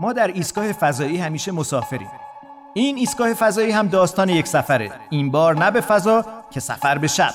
ما در ایستگاه فضایی همیشه مسافریم. این ایستگاه فضایی هم داستان یک سفره. این بار نه به فضا که سفر به شب.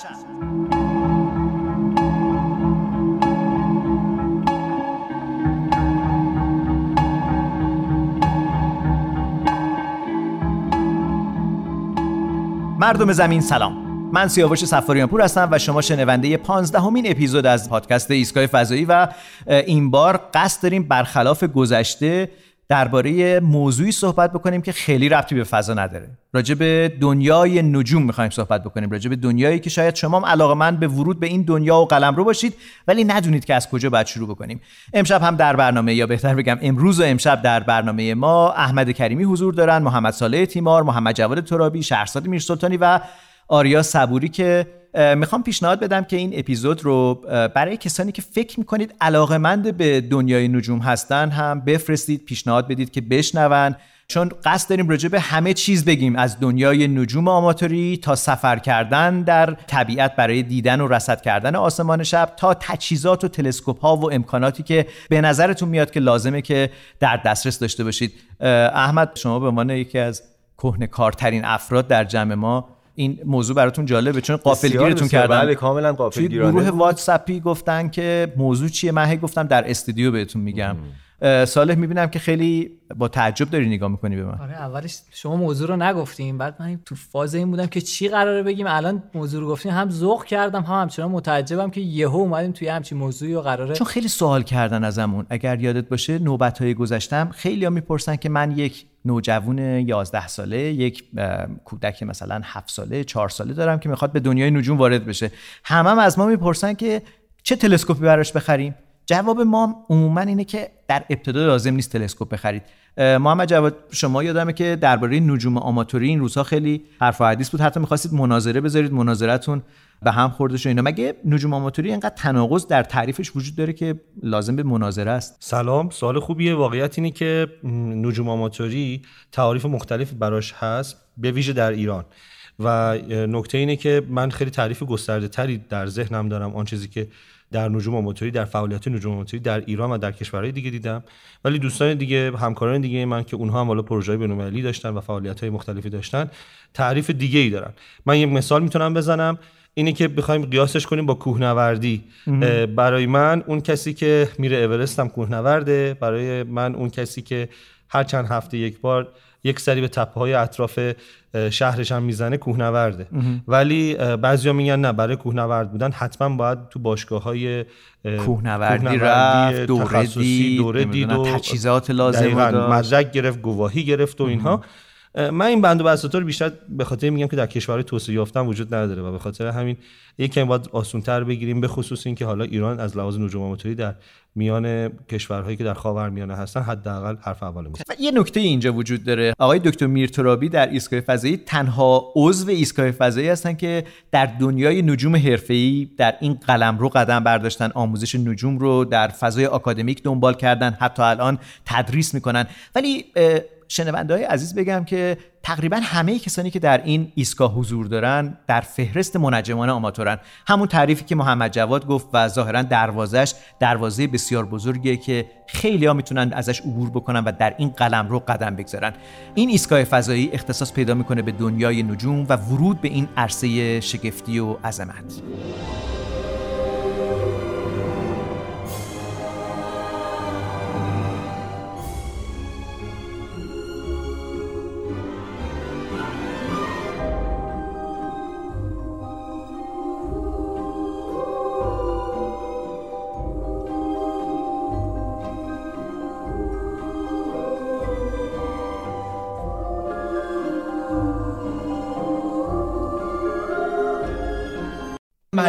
مردم زمین سلام. من سیاوش سفاریان پور هستم و شما شنونده 15 همین اپیزود از پادکست ایستگاه فضایی و این بار قصد داریم برخلاف گذشته درباره موضوعی صحبت بکنیم که خیلی ربطی به فضا نداره. راجع به دنیای نجوم می‌خوایم صحبت بکنیم. راجع به دنیایی که شاید شما هم علاقه من به ورود به این دنیا و قلم رو باشید ولی ندونید که از کجا باید شروع بکنیم. امشب هم در برنامه یا بهتر بگم امروز و امشب در برنامه ما احمد کریمی حضور دارن محمد صالح تیمار محمد جواد ترابی شهرزاد میرسلطانی و آریا صبوری که می‌خوام پیشنهاد بدم که این اپیزود رو برای کسانی که فکر می‌کنید علاقمند به دنیای نجوم هستن هم بفرستید پیشنهاد بدید که بشنون. چون قصد داریم راجع به همه چیز بگیم از دنیای نجوم آماتوری تا سفر کردن در طبیعت برای دیدن و رصد کردن آسمان شب تا تجهیزات و تلسکوپ ها و امکاناتی که به نظرتون میاد که لازمه که در دسترس داشته باشید. احمد شما به عنوان یکی از کهنه کارترین افراد در جمع ما این موضوع براتون جالبه چون قافلگیرتون کردن. بله کاملا قافلگیرانه. گروه واتساپی گفتن که موضوع چیه؟ من هی گفتم در استودیو بهتون میگم. صالح می‌بینم که خیلی با تعجب داری نگاه می‌کنی به من. آره اولش شما موضوع رو نگفتیم بعد من تو فاز این بودم که چی قراره بگیم. الان موضوع رو گفتیم. هم ذوق کردم هم همچنان متعجبم که یهو اومدیم توی همچین موضوعی و قراره چون خیلی سوال کردن ازمون. اگر یادت باشه نوبت های گذشتم خیلی ها می‌پرسن که من یک نوجوان 11 ساله یک کودک مثلا 7 ساله 4 ساله دارم که می‌خواد به دنیای نجوم وارد بشه. همم هم از ما می‌پرسن که چه تلسکوپی براش بخریم؟ جواب ما عموما اینه که در ابتدا لازم نیست تلسکوپ بخرید. محمد جواد شما یادمه که درباره نجوم آماتوری این روزها خیلی حرف و حدیث بود. حتی می‌خواستید مناظره بذارید مناظرتون به هم خورده شد اینا. مگه نجوم آماتوری اینقدر تناقض در تعریفش وجود داره که لازم به مناظره است؟ سلام. سوال خوبیه. واقعیت اینه که نجوم آماتوری تعاریف مختلف براش هست به ویژه در ایران. و نکته اینه که من خیلی تعریف گسترده تری در ذهنم دارم آن چیزی که در نجوم آماتوری در فعالیت نجوم آماتوری در ایران و در کشورهای دیگه دیدم. ولی دوستان دیگه همکاران دیگه من که اونها هم حالا پروژه‌های بین‌المللی داشتن و فعالیت‌های مختلفی داشتن تعریف دیگه ای دارن. من یک مثال می‌تونم بزنم. اینه که بخوایم قیاسش کنیم با کوهنوردی. برای من اون کسی که میره اورست هم کوهنورده. برای من اون کسی که هر چند هفته یک بار یک سری به تپه های اطراف شهرش هم می‌زنه کوهنورده. ولی بعضیا میگن نه برای کوهنورد بودن حتما باید تو باشگاه های کوهنوردی رفت دوره دید دوره دید و تجهیزات لازم مدرک گرفت گواهی گرفت و اینها. من این بند و بساطا رو بیشتر به خاطر میگم که در کشورهای توسعه یافته وجود نداره و به خاطر همین یکی باید آسونتر بگیریم به خصوص اینکه حالا ایران از لحاظ نجوم آماتوری در میان کشورهایی که در خاورمیانه هستن حداقل حرف اول می‌زنه. یه نکته اینجا وجود داره. آقای دکتر میرترابی در ایستگاه فضایی تنها عضو ایستگاه فضایی هستن که در دنیای نجوم حرفه‌ای در این قلم رو قدم برداشتن آموزش نجوم رو در فضای آکادمیک دنبال کردن حتی الان تدریس می‌کنن. ولی شنونده های عزیز بگم که تقریبا همه کسانی که در این ایستگاه حضور دارن در فهرست منجمان آماتورن. همون تعریفی که محمد جواد گفت و ظاهرا دروازش دروازه بسیار بزرگیه که خیلی ها می‌تونن ازش عبور بکنن و در این قلم رو قدم بگذارن. این ایستگاه فضایی اختصاص پیدا می‌کنه به دنیای نجوم و ورود به این عرصه شگفتی و عظمت.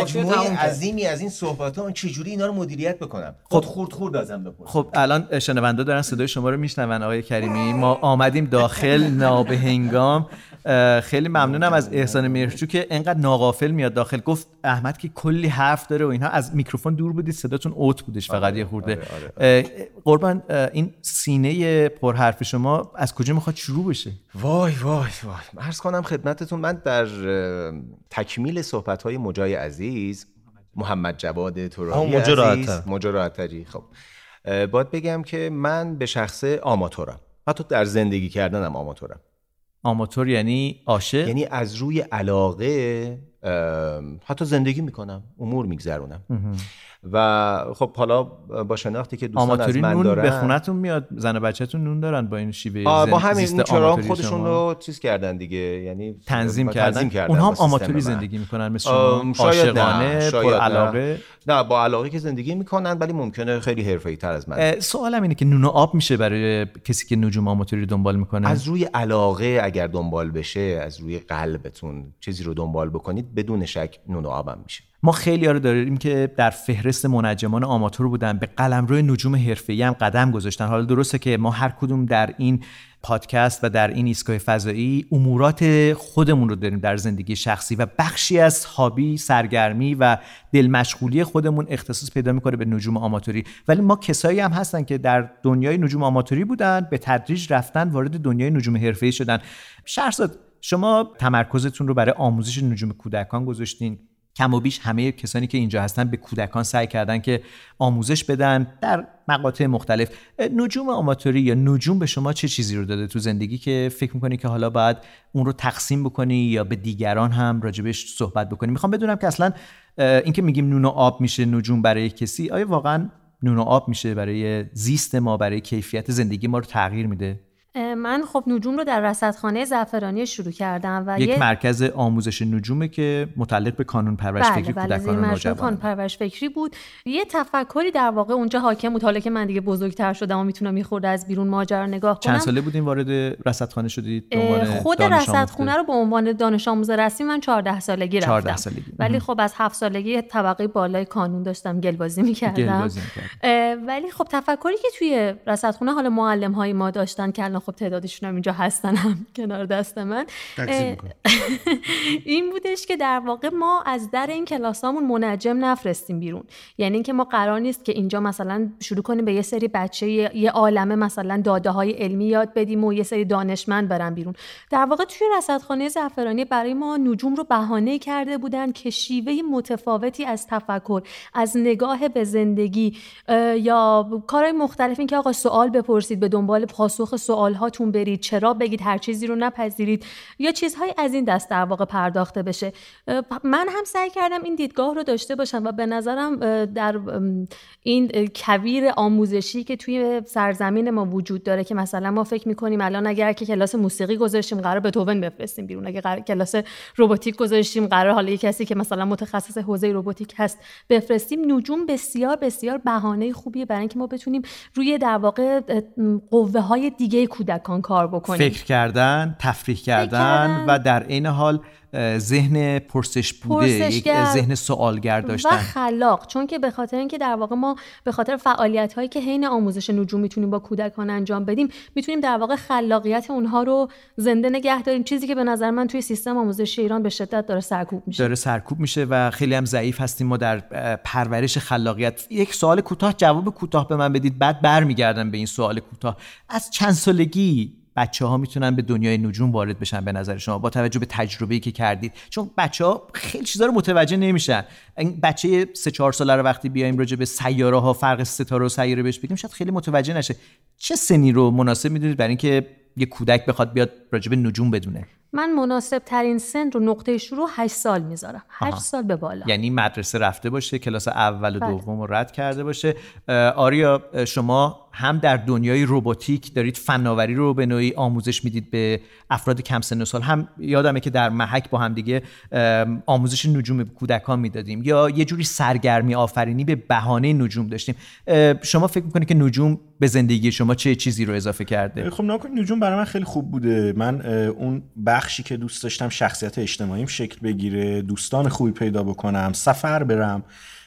مجموعه عظیمی از این صحبت ها چجوری اینا رو مدیریت بکنم؟ خود خورد خورد ازم بپرس. خب الان شنونده دارن صدای شما رو میشنون آقای کریمی. ما آمدیم داخل نابهنگام. خیلی ممنونم از احسان مهرچو که انقدر ناغافل میاد داخل. گفت احمد که کلی حرف داره و اینها. از میکروفون دور بودید صداتون اوت بودش فقط آره، یه خورده. آره، آره. قربان این سینه پرحرف شما از کجا می‌خواد شروع بشه؟ وای وای وای. عرض کنم خدمتتون من در تکمیل صحبت های مجای عزیز محمد جواد ترابی عزیز راحت‌تری. خب باید بگم که من به شخص آماتورم حتی در زندگی کردنم آماتورم. آماتور یعنی عاشق؟ یعنی از روی علاقه حتی زندگی می‌کنم امور میگذرونم. و خب حالا با شناختی که دوستان از من نون دارن به خونتون میاد زن و بچه‌تون نون دارن با این شیوه با همین زیست چرا خودشون؟ رو چیز کردن دیگه یعنی تنظیم کردن, کردن اونها هم آماتوری. زندگی می‌کنن مثل شما عاشقانه پر. علاقه نه با علاقه که زندگی می‌کنن ولی ممکنه خیلی حرفه‌ای تر از من سوالم اینه که نون و آب میشه برای کسی که نجوم آماتوری رو دنبال می‌کنه از روی علاقه اگر دنبال بشه از روی قلبتون چیزی رو دنبال بکنید بدون شک نون و آبم میشه ما خیلی رو داریم که در فهرست منجمان آماتور بودن به قلمرو نجوم حرفه‌ای هم قدم گذاشتن. حالا درسته که ما هر کدوم در این پادکست و در این ایستگاه فضایی امورات خودمون رو داریم در زندگی شخصی و بخشی از هابی سرگرمی و دل مشغولی خودمون اختصاص پیدا می‌کنه به نجوم آماتوری. ولی ما کسایی هم هستن که در دنیای نجوم آماتوری بودن به تدریج رفتن وارد دنیای نجوم حرفه‌ای شدن. شهرزاد شما تمرکزتون رو برای آموزش نجوم کودکان گذاشتین. کم و بیش همه کسانی که اینجا هستن به کودکان سعی کردن که آموزش بدن در مقاطع مختلف. نجوم آماتوری یا نجوم به شما چه چیزی رو داده تو زندگی که فکر می‌کنی که حالا باید اون رو تقسیم بکنی یا به دیگران هم راجبش صحبت بکنی؟ می‌خوام بدونم که اصلا اینکه میگیم نون و آب میشه نجوم برای کسی آیا واقعا نون و آب میشه برای زیست ما برای کیفیت زندگی ما رو تغییر میده؟ من خب نجوم رو در رصدخانه زعفرانی شروع کردم و یک یه مرکز آموزش نجومه که متعلق به کانون پرورش بله فکری بله کودکان و کانون پرورش فکری بود. یه تفکری در واقع اونجا حاکم بود. حالا که من دیگه بزرگتر شدم و می‌تونم یه خورده از بیرون ماجرا نگاه کنم. چند ساله بودین وارد رصدخانه شدید؟ خود؟ رصدخونه رو به عنوان دانش آموز رسمی من 14 سالگی رفتم. 14 سالگی. ولی خب از هفت سالگی طبقه بالای کانون داشتم گلبازی می‌کردم. گلبازی. ولی خب تفکری که توی رصدخونه حالا معلم های ما داشتن که خب تعدادشون هم اینجا هستن هم کنار دست من. این بودش که در واقع ما از در این کلاسامون منجم نفرستیم بیرون. یعنی اینکه ما قرار نیست که اینجا مثلا شروع کنیم به یه سری بچه یه عالمه مثلا داده های علمی یاد بدیم و یه سری دانشمند برن بیرون. در واقع توی رصدخانه زعفرانی برای ما نجوم رو بهانه کرده بودن که شیوه متفاوتی از تفکر از نگاه به زندگی یا کارهای مختلف. این که آقا سوال بپرسید به دنبال پاسخ سوال هاتون برید. چرا بگید هر چیزی رو نپذیرید؟ یا چیزهای از این دست در واقع پرداخته بشه؟ من هم سعی کردم این دیدگاه رو داشته باشم و به نظرم در این کویر آموزشی که توی سرزمین ما وجود داره که مثلا ما فکر می‌کنیم الان اگر که کلاس موسیقی گذاشتیم قرار بتوون بفرستیم بیرون. اگه قرار کلاس روباتیک گذاشتیم قرار حالا یه کسی که مثلا متخصص حوزه روباتیک هست بفرستیم. نجوم بسیار بسیار بهانه خوبیه برای اینکه ما بتونیم روی در واقع قوه های دیگه کودکان کار بکنیم فکر کردن تفریح کردن کردن. و در عین حال ذهن پرسش بوده یک. ذهن سوالگر و داشتن. خلاق. چون که به خاطر اینکه در واقع ما به خاطر فعالیت هایی که حین آموزش نجوم می‌تونیم با کودکان انجام بدیم می‌تونیم در واقع خلاقیت اونها رو زنده نگه داریم. چیزی که به نظر من توی سیستم آموزشی ایران به شدت داره سرکوب میشه. داره سرکوب میشه و خیلی هم ضعیف هستیم ما در پرورش خلاقیت. یک سوال کوتاه جواب کوتاه به من بدید. بعد برمیگردم به این سوال کوتاه. از چند سالگی بچه ها می‌تونن به دنیای نجوم وارد بشن به نظر شما با توجه به تجربه‌ای که کردید؟ چون بچه ها خیلی چیزا رو متوجه نمیشن. بچه سه چهار ساله رو وقتی بیایم راجع به سیاره ها فرق ستاره و سیاره بهش بگیم شاید خیلی متوجه نشه. چه سنی رو مناسب می‌دونید برای اینکه یه کودک بخواد بیاد راجع به نجوم بدونه؟ من مناسب ترین سن رو نقطه شروع 8 سال می‌ذارم. 8 سال به بالا. یعنی مدرسه رفته باشه کلاس اول و بله. دوم رو رد کرده باشه. آریا شما هم در دنیای روباتیک دارید فناوری رو به نوعی آموزش می‌دید به افراد کم سن و سال. هم یادمه که در محک با هم دیگه آموزش نجوم به کودکان می‌دادیم یا یه جوری سرگرمی آفرینی به بهانه نجوم داشتیم. شما فکر می‌کنید که نجوم به زندگی شما چه چیزی رو اضافه کرده؟ خب نکن نجوم برای من خیلی خوب بوده. من اون بخشی که دوست داشتم شخصیت اجتماعیم شکل بگیره دوستان خوبی پیدا بکنم سفر برم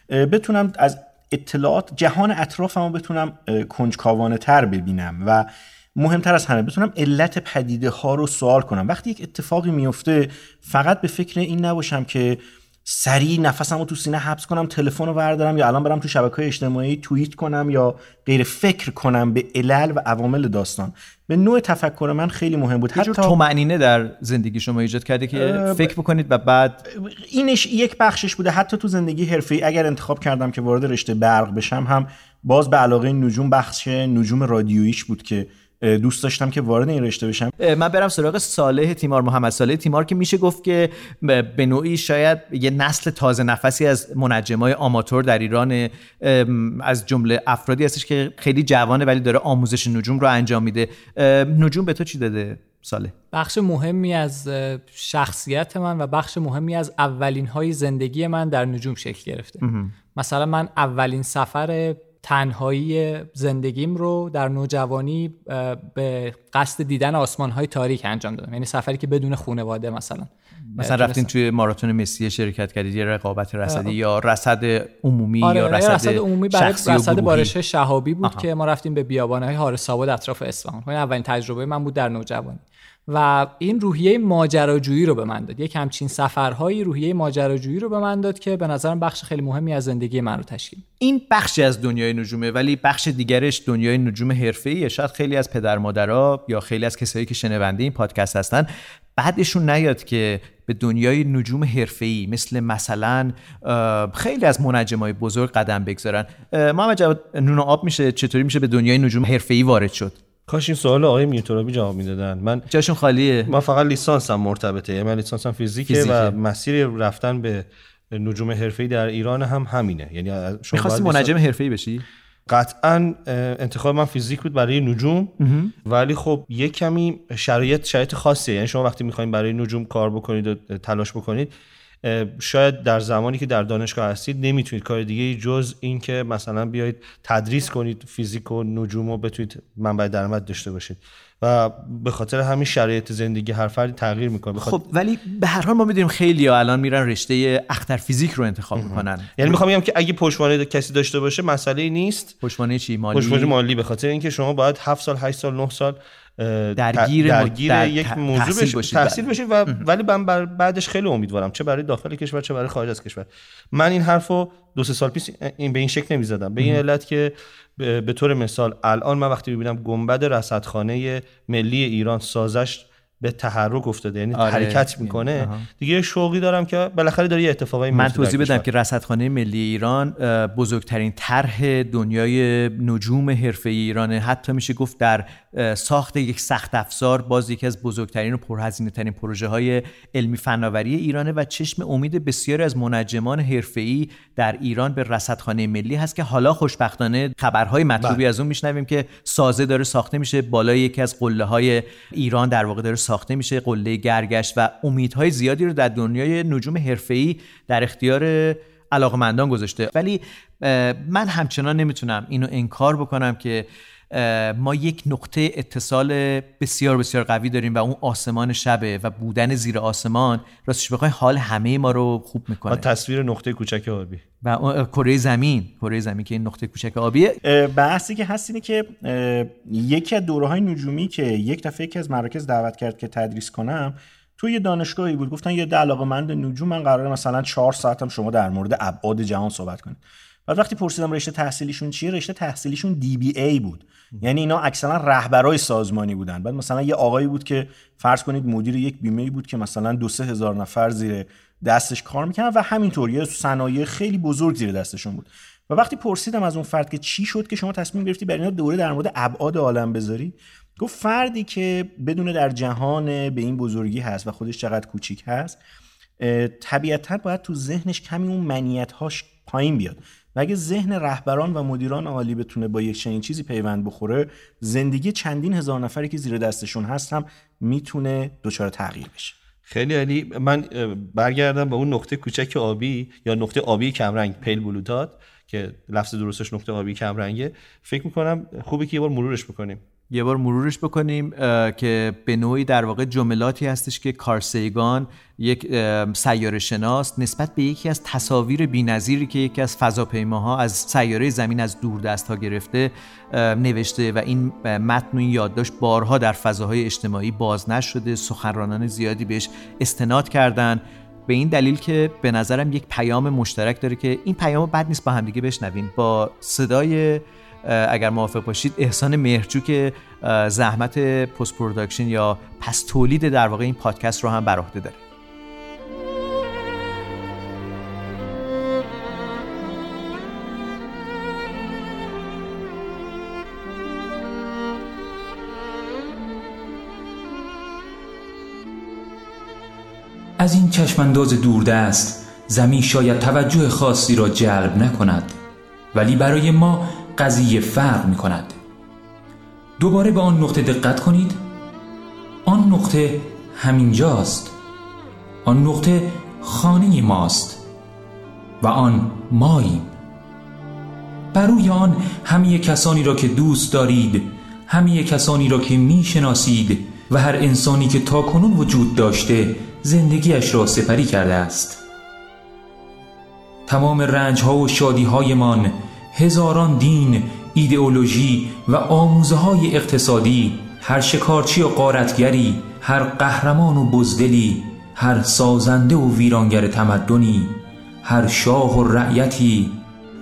بتونم از اطلاعات جهان اطرافمو بتونم کنجکاوانه تر ببینم و مهمتر از همه بتونم علت پدیده ها رو سوال کنم. وقتی یک اتفاقی میفته فقط به فکر این نباشم که سریع نفسم رو تو سینه حبس کنم تلفن رو بردارم یا الان برم تو شبکه های اجتماعی توییت کنم یا غیر فکر کنم به علل و عوامل داستان. به نوع تفکر من خیلی مهم بود. حتی تومعنینه در زندگی شما ایجاد کرده که فکر بکنید و بعد اینش یک بخشش بوده. حتی تو زندگی حرفه‌ای اگر انتخاب کردم که وارد رشته برق بشم هم باز به علاقه نجوم بخش نجوم رادیویش بود که دوست داشتم که وارد این رشته بشم. من برم سراغ صالح تیمار محمد. صالح تیمار که میشه گفت که به نوعی شاید یه نسل تازه نفسی از منجمای آماتور در ایران از جمله افرادی هستش که خیلی جوانه ولی داره آموزش نجوم رو انجام میده. نجوم به تو چی داده ساله بخش مهمی از شخصیت من و بخش مهمی از اولین های زندگی من در نجوم شکل گرفته. مثلا من اولین سفر تنهایی زندگیم رو در نوجوانی به قصد دیدن آسمان های تاریک انجام دادم. یعنی سفری که بدون خانواده مثلا. مثلا رفتین توی ماراتون مسی شرکت کردید یه رقابت رصدی یا رصد عمومی آره یا رصد, رصد عمومی برای رصد بارش شهابی بود آها. که ما رفتیم به بیابانهای حارس آباد اطراف اصفهان. این اولین تجربه من بود در نوجوانی. و این روحیه ماجراجویی رو به من داد. یک همچین سفرهایی روحیه ماجراجویی رو به من داد که به نظرم بخش خیلی مهمی از زندگی من رو تشکیل این بخشی از دنیای نجومه ولی بخش دیگرش دنیای نجوم حرفه‌ایه. شاید خیلی از پدر مادرها یا خیلی از کسایی که شنونده این پادکست هستن بعدشون نیاد که به دنیای نجوم حرفه‌ای مثل مثلا خیلی از منجمای بزرگ قدم بگذارن. محمد جواد نون آب میشه چطوری میشه به دنیای نجوم حرفه‌ای وارد شد؟ کاش این سوال آقای میرترابی جواب می‌دادن. من جاشون خالیه. من فقط لیسانسم مرتبطه یعنی من لیسانسم فیزیکه, فیزیکه, و مسیر رفتن به نجوم حرفه‌ای در ایران هم همینه. یعنی شما می‌خواستی منجم حرفه‌ای بشی؟ قطعا انتخاب من فیزیک بود برای نجوم ولی خب یه کمی شرایط شرایط خاصیه. یعنی شما وقتی می‌خواین برای نجوم کار بکنید و تلاش بکنید شاید در زمانی که در دانشگاه هستید نمی‌تونید کار دیگه جز این که مثلا بیایید تدریس کنید فیزیک و نجوم و بتونید منبع درآمد داشته باشید. و به خاطر همین شرایط زندگی هر فردی تغییر می‌کنه. خب ولی به هر حال ما می‌دونیم خیلی الان میرن رشته اختر فیزیک رو انتخاب می‌کنن. یعنی می‌خوام بگم که اگه پشتوانه کسی داشته باشه مسئله نیست. پشتوانه چی؟ مالی؟ پشتوانه مالی به خاطر اینکه شما باید 7 سال 8 سال 9 سال درگیر, درگیر در یک موضوع تحصیل باشید, تحصیل باشید و ولی من بعدش خیلی امیدوارم. چه برای داخل کشور چه برای خارج از کشور. من این حرفو دو سه سال پیش این به این شکل نمی‌زدم. به این علت که به طور مثال الان من وقتی می‌بینم گنبد رصدخانه ملی ایران سازش به تحرک افتاده یعنی آره. حرکت می‌کنه دیگه شوقی دارم که بالاخره داره یه اتفاقایی من توضیح بدم که رصدخانه ملی ایران بزرگترین طرح دنیای نجوم حرفه ایران حتی میشه گفت در ساخت یک سخت افزار باز یکی از بزرگترین و پرهزینه ترین پروژه های علمی فناوری ایرانه و چشم امید بسیاری از منجمان حرفه‌ای در ایران به رصدخانه ملی هست که حالا خوشبختانه خبرهای مطلوبی بله. از اون میشنویم که سازه داره ساخته میشه بالای یکی از قله های ایران در واقع داره ساخته میشه قله گرگشت و امیدهای زیادی رو در دنیای نجوم حرفه‌ای در اختیار علاقمندان گذاشته. ولی من همچنان نمی‌تونم اینو انکار بکنم که ما یک نقطه اتصال بسیار بسیار قوی داریم و اون آسمان شبه و بودن زیر آسمان. راستش بخواین حال همه ما رو خوب می‌کنه. تصویر نقطه کوچک آبی. و کره زمین. کره زمین که این نقطه کوچک آبیه. بحثی که هست اینه که یکی از دوره های نجومی که یک دفعه یکی از مراکز دعوت کرد که تدریس کنم توی یه دانشگاهی بود. گفتن یه علاقه مند نجوم من قراره مثلا چهار ساعتم شما در مورد ابعاد جهان صحبت کنید بعد وقتی پرسیدم رشته تحصیلیشون چیه رشته تحصیلیشون دی بی ای بود. یعنی اینا اکثرا رهبرای سازمانی بودن. بعد مثلا یه آقایی بود که فرض کنید مدیر یک بیمه بود که مثلا دو سه هزار نفر زیر دستش کار می‌کنن و همینطور یه صنایع خیلی بزرگ زیر دستشون بود. و وقتی پرسیدم از اون فرد که چی شد که شما تصمیم گرفتی برای اینا دوره در مورد ابعاد عالم بذاری گفت فردی که بدون در جهان به این بزرگی هست و خودش چقدر کوچیک هست طبیعتا باید تو ذهنش کمی اون منیت هاش پایین بیاد. و ذهن رهبران و مدیران عالی بتونه با یک چنین چیزی پیوند بخوره؟ زندگی چندین هزار نفری که زیر دستشون هست هم می‌تونه دچار تغییر بشه. خیلی علی من برگردم به اون نقطه کوچک آبی یا نقطه آبی کمرنگ پیل بلوتات که لفظ درستش نقطه آبی کمرنگه. فکر می‌کنم خوبه که یه بار مرورش بکنیم. یه بار مرورش بکنیم که به نوعی در واقع جملاتی هستش که کارسیگان یک سیاره شناس نسبت به یکی از تصاویر بی‌نظیری که یکی از فضاپیماها از سیاره زمین از دور دست ها گرفته نوشته و این متن و این یادداشت بارها در فضاهای اجتماعی باز نشده سخنرانان زیادی بهش استناد کردن. به این دلیل که به نظرم یک پیام مشترک داره که این پیام بد نیست با همدیگه بشنویم. با صدای اگر موافق باشید احسان مهرجو که زحمت post production یا پس تولید در واقع این پادکست رو هم بر عهده داره. از این چشمانداز دوردست زمین شاید توجه خاصی را جلب نکند ولی برای ما قضیه فرق می کند دوباره به آن نقطه دقت کنید. آن نقطه همینجاست. آن نقطه خانه ماست و آن ماییم. بر روی آن همه کسانی را که دوست دارید همه کسانی را که می‌شناسید و هر انسانی که تا کنون وجود داشته زندگیش را سپری کرده است. تمام رنج ها و شادی هایمان هزاران دین ایدئولوژی و آموزه های اقتصادی هر شکارچی و قارتگری هر قهرمان و بزدلی هر سازنده و ویرانگر تمدنی هر شاه و رعیتی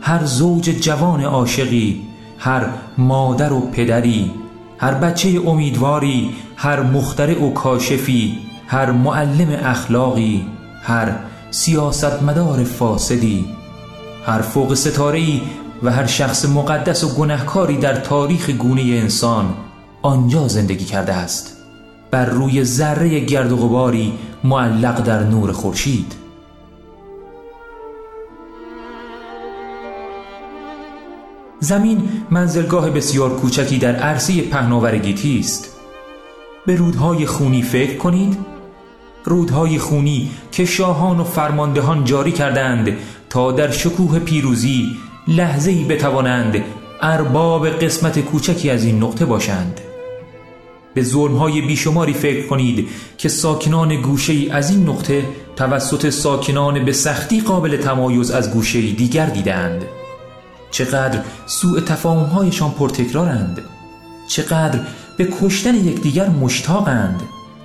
هر زوج جوان عاشقی هر مادر و پدری هر بچه امیدواری هر مخترع و کاشفی هر معلم اخلاقی هر سیاستمدار فاسدی هر فوق ستارهی و هر شخص مقدس و گنهکاری در تاریخ گونه انسان آنجا زندگی کرده است. بر روی ذره گرد و غباری معلق در نور خورشید. زمین منزلگاه بسیار کوچکی در عرصه پهناور گیتی است. به رودهای خونی فکر کنید. رودهای خونی که شاهان و فرماندهان جاری کردند تا در شکوه پیروزی لحظه ای بتوانند ارباب قسمت کوچکی از این نقطه باشند. به ظلمهای بیشماری فکر کنید که ساکنان گوشه ای از این نقطه توسط ساکنان به سختی قابل تمایز از گوشه دیگر دیدند چقدر سوء تفاهمهایشان پرتکرارند. چقدر به کشتن یکدیگر مشتاقند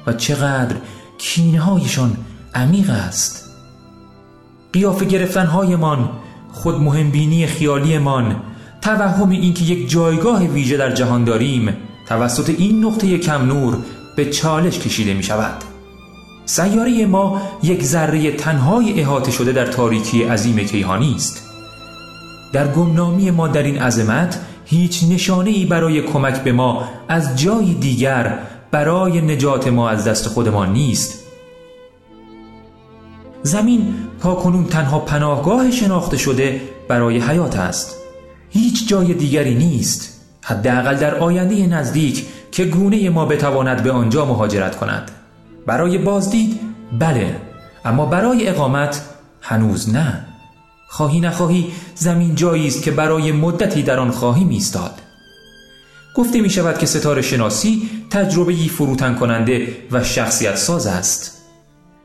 و چقدر کینهایشان عمیق است. قیافه گرفتنهایمان خود مهمبینی خیالیمان توهم اینکه یک جایگاه ویژه در جهان داریم توسط این نقطه کم نور به چالش کشیده می شود سیاره ما یک ذره تنهای احاطه شده در تاریکی عظیم کیهانی است. در گمنامی ما در این عظمت هیچ نشانه ای برای کمک به ما از جای دیگر برای نجات ما از دست خودمان نیست. زمین تا کنون تنها پناهگاه شناخته شده برای حیات است. هیچ جای دیگری نیست حداقل در آینده نزدیک که گونه ما بتواند به آنجا مهاجرت کند. برای بازدید بله اما برای اقامت هنوز نه. خواهی نخواهی زمین جایی است که برای مدتی در آن خواهی ایستاد. گفته می شود که ستاره شناسی تجربه فروتن کننده و شخصیت ساز است.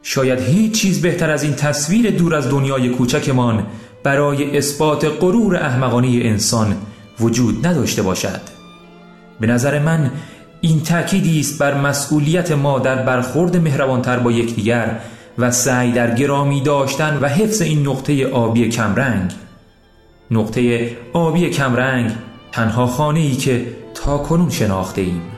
شاید هیچ چیز بهتر از این تصویر دور از دنیای کوچکمان برای اثبات غرور احمقانه انسان وجود نداشته باشد. به نظر من این تأکیدی است بر مسئولیت ما در برخورد مهربانتر با یکدیگر و سعی در گرامی داشتن و حفظ این نقطه آبی کمرنگ. نقطه آبی کمرنگ تنها خانه ای که تا کنون شناخته ایم.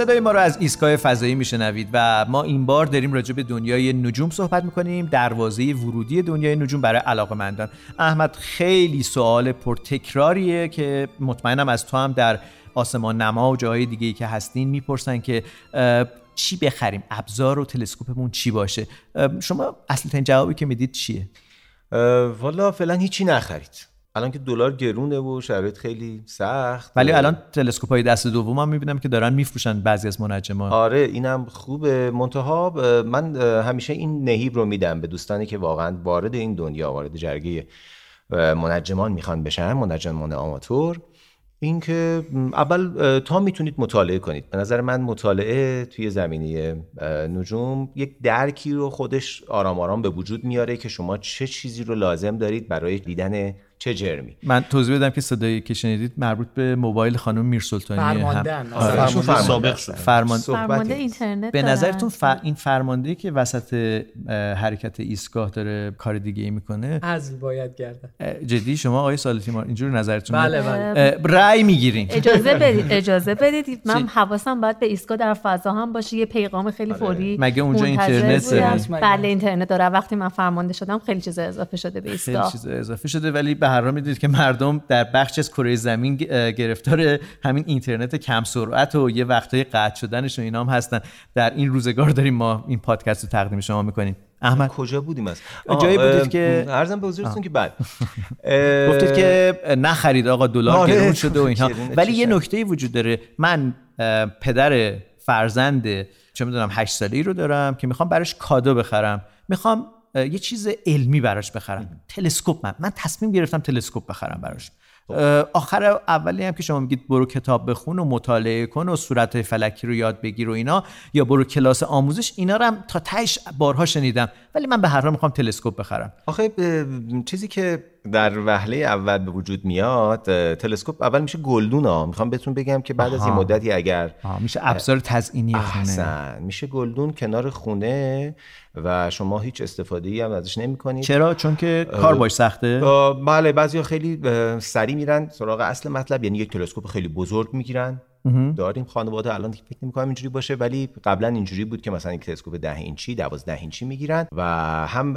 صدای ما رو از ایستگاه فضایی میشنوید و ما این بار داریم راجع به دنیای نجوم صحبت می‌کنیم. دروازه ورودی دنیای نجوم برای علاقمندان احمد خیلی سوال پرتکراریه که مطمئنم از تو هم در آسمان نما و جاهای دیگه که هستین می‌پرسن که چی بخریم؟ ابزار و تلسکوپمون چی باشه؟ شما اصلا جوابی که می‌دید چیه؟ والا فعلا هیچی نخرید. الان که دلار گرونه و شرایط خیلی سخت ولی الان تلسکوپ های دست دوم هم می‌بینم که دارن میفروشن بعضی از منجمان آره اینم خوبه. منتها من همیشه این نهیب رو میدم به دوستانی که واقعا وارد این دنیا وارد جرگه منجمان می‌خوان بشن منجمان آماتور. اینکه اول تا می‌تونید مطالعه کنید. به نظر من مطالعه توی زمینه نجوم یک درکی رو خودش آرام آرام به وجود میاره که شما چه چیزی رو لازم دارید برای دیدن چه جرمی؟ من توضیح بدم که صدایی که شنیدید مربوط به موبایل خانم میرسلطانی فرماندهن. آره. مثلا. ایشون فرمانده فرمانده سابق هستن. فرمان فرمانده. اینترنت به. نظرتون ف... این فرمانده که وسط حرکت ایستگاه داره کار دیگه ای می‌کنه حذف باید گردن. جدی؟ شما آقای سالتی ما اینجور نظرتون بله بله. رأی می‌گیرین. اجازه بدید اجازه بدید. من حواسم باید به ایستگاه در فضا هم باشه. یه پیغام خیلی فوری مگه اونجا اینترنت؟ بله اینترنت داره. وقتی من فرمانده شدم خیلی چیزا اضافه شده به خیلی ایستگاه. چیز اضافه شده ولی به هر حال می‌دونید که مردم در بخش از کره زمین گرفتار همین اینترنت کم سرعت و یه وقتای قطع شدنش و اینا هم هستن. در این روزگار داریم ما این پادکست رو تقدیم شما می‌کنیم. احمد. کجا بودیم از؟ جایی بودید که- ارزم به حضورتون که بعد گفتید که نخرید آقا دلار آره. گرون شده و اینها ولی یه؟ نکته وجود داره. من پدر فرزند چه می‌دونم 8 ساله ای رو دارم که می‌خوام براش کادو بخرم. می‌خوام یه چیز علمی براش بخرم. تلسکوپ من. من تصمیم گرفتم تلسکوپ بخرم براش. اه، آخر اولی هم که شما میگید برو کتاب بخون و مطالعه کن و صورت فلکی رو یاد بگیر و اینا یا برو کلاس آموزش اینا رو هم تا تهش بارها شنیدم. ولی من به هر حال می‌خوام تلسکوپ بخرم. آخه اه، چیزی که در وهله اول به وجود میاد تلسکوپ اول میشه گلدون ها. می‌خوام بهتون بگم که بعد از این آها. مدتی اگر میشه ابزار تزئینی خونه. میشه گلدون کنار خونه و شما هیچ استفاده ای هم ازش نمی کنید چرا؟ چون که کار باش سخته. بله بعضی خیلی اه، سریع میرن سراغ اصل مطلب یعنی یک تلسکوپ خیلی بزرگ می‌گیرن. داریم خانواده الان فکر نمی‌کنم اینجوری باشه ولی قبلا اینجوری بود که مثلا یک تلسکوپ 10 اینچی 12 اینچی می‌گیرن و هم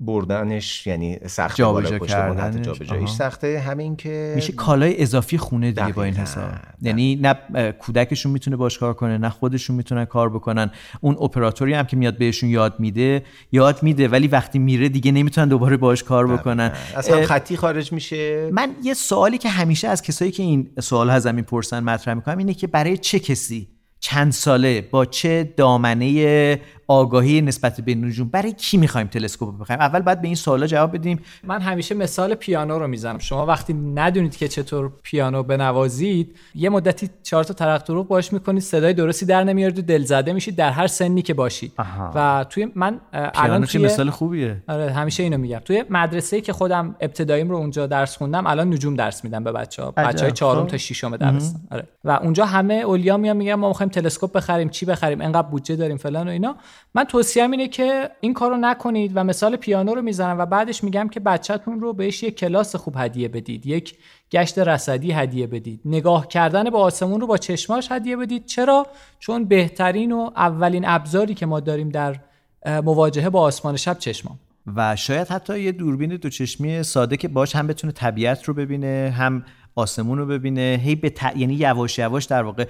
بردنش یعنی سخت بالا پشت کردنش، جابجاییش آها. سخته. همین که میشه کالای اضافی خونه دیگه با این حساب. یعنی نه کودکشون می‌تونه باش کار کنه نه خودشون می‌تونن کار بکنن. اون اپراتوری هم که میاد بهشون یاد میده یاد میده ولی وقتی میره دیگه نمی‌تونن دوباره باش کار بکنن. اه، خطی خارج میشه. من یه سوالی که همیشه از کسایی که این سوال از زمین پرسن مطرح می‌کنم اینه که برای چه کسی چند ساله با چه دامنه آگاهی نسبت به نجوم. برای کی می‌خوایم تلسکوپ بخوایم اول باید به این سوالا جواب بدیم. من همیشه مثال پیانو رو می‌زنم. شما وقتی ندونید که چطور پیانو بنوازید یه مدتی چهار تا ترق دروغ باش می‌کنید صدای درستی در نمیارید و دلزده میشید در هر سنی که باشید. آها. و توی من الان توی مثال خوبیه. آره همیشه اینو میگم. توی مدرسه که خودم ابتداییم رو اونجا درس خوندم الان نجوم درس میدم به بچه ها عجب. بچه های چهارم خب. تا ششم دبستان آره. و اونجا همه اولیا میان میگن ما می‌خوایم تلسکوپ بخریم. چی بخریم؟ انقدر بودجه داریم فلان و اینا. من توصیهم اینه که این کارو نکنید و مثال پیانو رو می‌زنم و بعدش میگم که بچهتون رو بهش یک کلاس خوب هدیه بدید یک گشت رصدی هدیه بدید. نگاه کردن به آسمون رو با چشماش هدیه بدید. چرا؟ چون بهترین و اولین ابزاری که ما داریم در مواجهه با آسمان شب چشمام. و شاید حتی یه دوربین دو چشمی ساده که باش هم بتونه طبیعت رو ببینه هم آسمون رو ببینه هی به ت... یعنی یواش یواش در واقع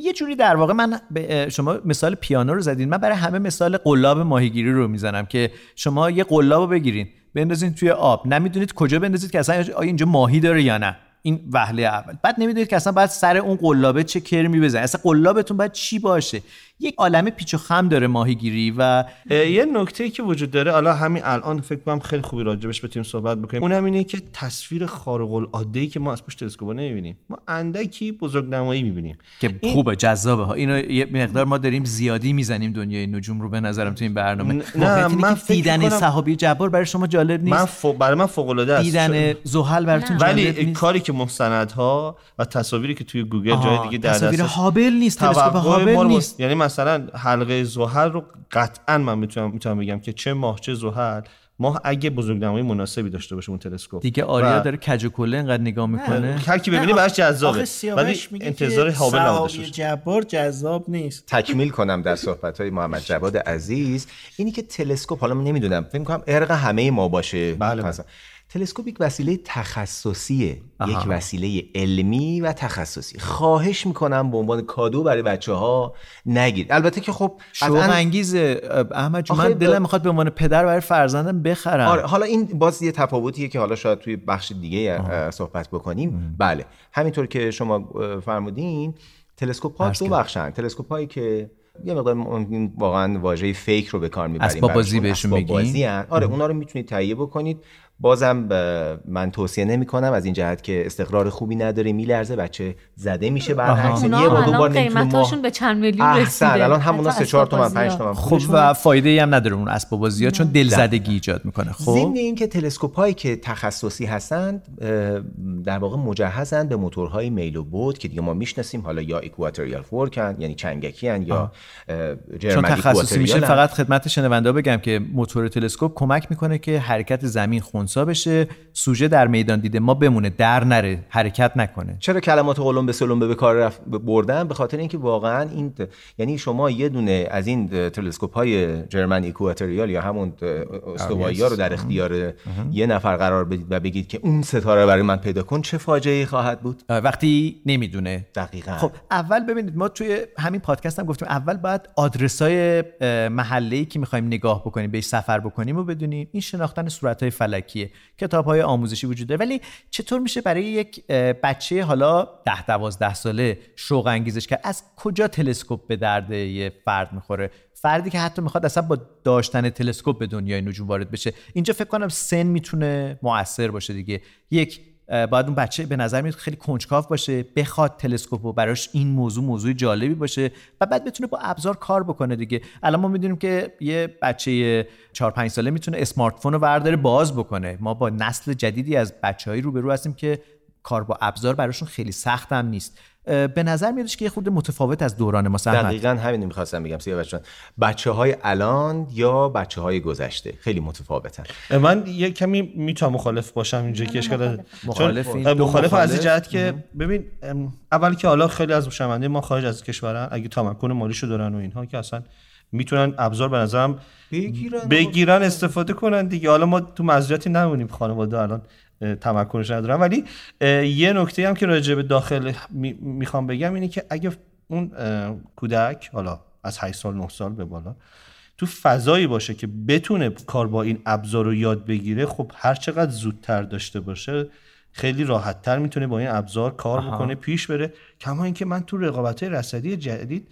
یه جوری در واقع من اه، شما مثال پیانو رو زدین. من برای همه مثال قلاب ماهیگیری رو می‌زنم که شما یه قلاب رو بگیرین بندازین توی آب. نمی‌دونید کجا بندازید که اصلا آیا اینجا ماهی داره یا نه. این وهله اول. بعد نمی‌دونید که اصلا باید سر اون قلابه چه کرمی بزنید اصلا قلابتون باید چی باشه. یک عالمه پیچ و خم داره ماهیگیری و یه نکته که وجود داره حالا همین الان فکر کنم خیلی خوبی راجبش بتونیم صحبت بکنیم. اونم اینه که تصویر خارق العاده ای که ما از پشت تلسکوپ نمی‌بینیم. ما اندکی بزرگنمایی می‌بینیم. که خوبه جذابه. ها اینو یه مقدار ما داریم زیادی می‌زنیم دنیای نجوم رو به نظرم تو این برنامه. نه، من که فکر دیدن صحابی جبار برای شما جالب نیست؟ من ف... برای من فوق العاده است. دیدن زحل براتون جالب ولی نیست؟ کاری که مستندها و تصاویری که توی گوگل جای دیگه در تصاویر دست هابل نیست تلسکوپ هابل نیست. یعنی مثلا حلقه زحل رو قطعا من می‌تونم می‌تونم بگم که چه ماه چه زحل. ماه اگه بزرگنمایی مناسبی داشته باشه اون تلسکوپ. دیگه آریا و داره کج و کله اینقدر نگاه می‌کنه. هر کی ببینی براش جذابه. ولی انتظار هابل صحابی جبار جذاب نیست. تکمیل کنم در صحبت های محمد جواد عزیز. اینی که تلسکوپ حالا من نمی‌دونم فکر کنم ارق همه ما باشه. بله، بله. مثلا. تلسکوپ یک وسیله تخصصیه. یک وسیله علمی و تخصصی. خواهش می‌کنم به عنوان کادو برای بچه ها نگیرید. البته که خب شوق انگیزه احمد من دلم می‌خواد به عنوان پدر برای فرزندم بخرم. آره حالا این باز یه تفاوتیه که حالا شاید توی بخش دیگه اه، صحبت بکنیم. بله. همینطور که شما فرمودین تلسکوپ ها دو بخشن. تلسکوپ هایی که یه مقدار ممکن واقعا واژه فیک رو به کار می‌بریم اسباب بازی. بهشون هن. آره اونا رو می‌تونید تهیه بکنید. بازم من توصیه نمی کنم از این جهت که استقرار خوبی نداره میلرزه بچه زده میشه بعد یه بار دو بار قیمتاشون به چند میلیون رسیده. الان همونا 3 4 تومن 5 تومن. خب و فایده ای هم نداره اون اسباب بازی ها چون دلزدگی ایجاد می‌کنه. خب؟ ضمن اینکه تلسکوپ هایی که تخصصی هستند در واقع مجهزن به موتورهای میل و بود که دیگه ما می‌شناسیم. حالا یا اکواتوریال فورکن یعنی چنگکی هن یا چون تخصصی میشه فقط خدمت شنونده بگم که موتور تلسکوپ کمک می‌کنه که حرکت زمین خونسا بشه سوژه در میدان دیده ما بمونه در نره حرکت نکنه. چرا کلمات قلم به سلم به کار بردن؟ به خاطر اینکه واقعا این یعنی شما یه دونه از این تلسکوپ های جرمن اکواتوریال یا همون استوایی ها رو در اختیار یه نفر قرار بدید و بگید که اون ستاره برای من پیدا کن چه فاجعه ای خواهد بود؟ وقتی نمی‌دونه. دقیقا. خب اول ببینید ما توی همین پادکست هم گفتیم اول باید آدرس های محله ای که می‌خوایم نگاه بکنیم بهش سفر بکنیم و بدونیم این شناختن صورت های فلکیه کتاب های آموزشی وجود داره. ولی چطور میشه برای یک بچه حالا ده دوازده ساله شوق انگیزش کرد؟ از کجا تلسکوپ به درد یه فرد می‌خوره؟ فردی که حتی می‌خواد اصلا با داشتن تلسکوپ به دنیای نجوم وارد بشه. اینجا فکر کنم سن می‌تونه موثر باشه دیگه. یک باید اون بچه به نظر میاد خیلی کنجکاو باشه بخواد تلسکوپ و براش این موضوع موضوع جالبی باشه و بعد بتونه با ابزار کار بکنه دیگه. الان ما می‌دونیم که یه بچه 4 5 ساله می‌تونه اسمارت فون رو برداره باز بکنه. ما با نسل جدیدی از بچه‌ای روبرو هستیم که کار با ابزار براشون خیلی سخت هم نیست. به نظر میادش که یه خورده متفاوت از دوران ما دقیقا همین می‌خواستم بگم سیاوش جان. بچه های الان یا بچه های گذشته؟ خیلی متفاوتن. من یه کمی می‌تونم مخالف باشم اینجا که اشکال مخالف. مخالف از جهت که ببین اول که حالا خیلی از شنونده ما خارج از کشورن. اگه تمکن مالیشو دارن و اینها که اصلا می‌تونن ابزار به نظرم بگیرن, بگیرن استفاده کنن دیگه. حالا ما تو مزیتی نمونیم خانواده الان. تمکنش ندارم. ولی یه نکته هم که راجع به داخل می‌خوام بگم اینه که اگه اون کودک حالا از 8 سال 9 سال به بالا تو فضایی باشه که بتونه کار با این ابزار رو یاد بگیره خب هر چقدر زودتر داشته باشه خیلی راحتتر می‌تونه با این ابزار کار بکنه پیش بره. کما اینکه من تو رقابت رصدی جدید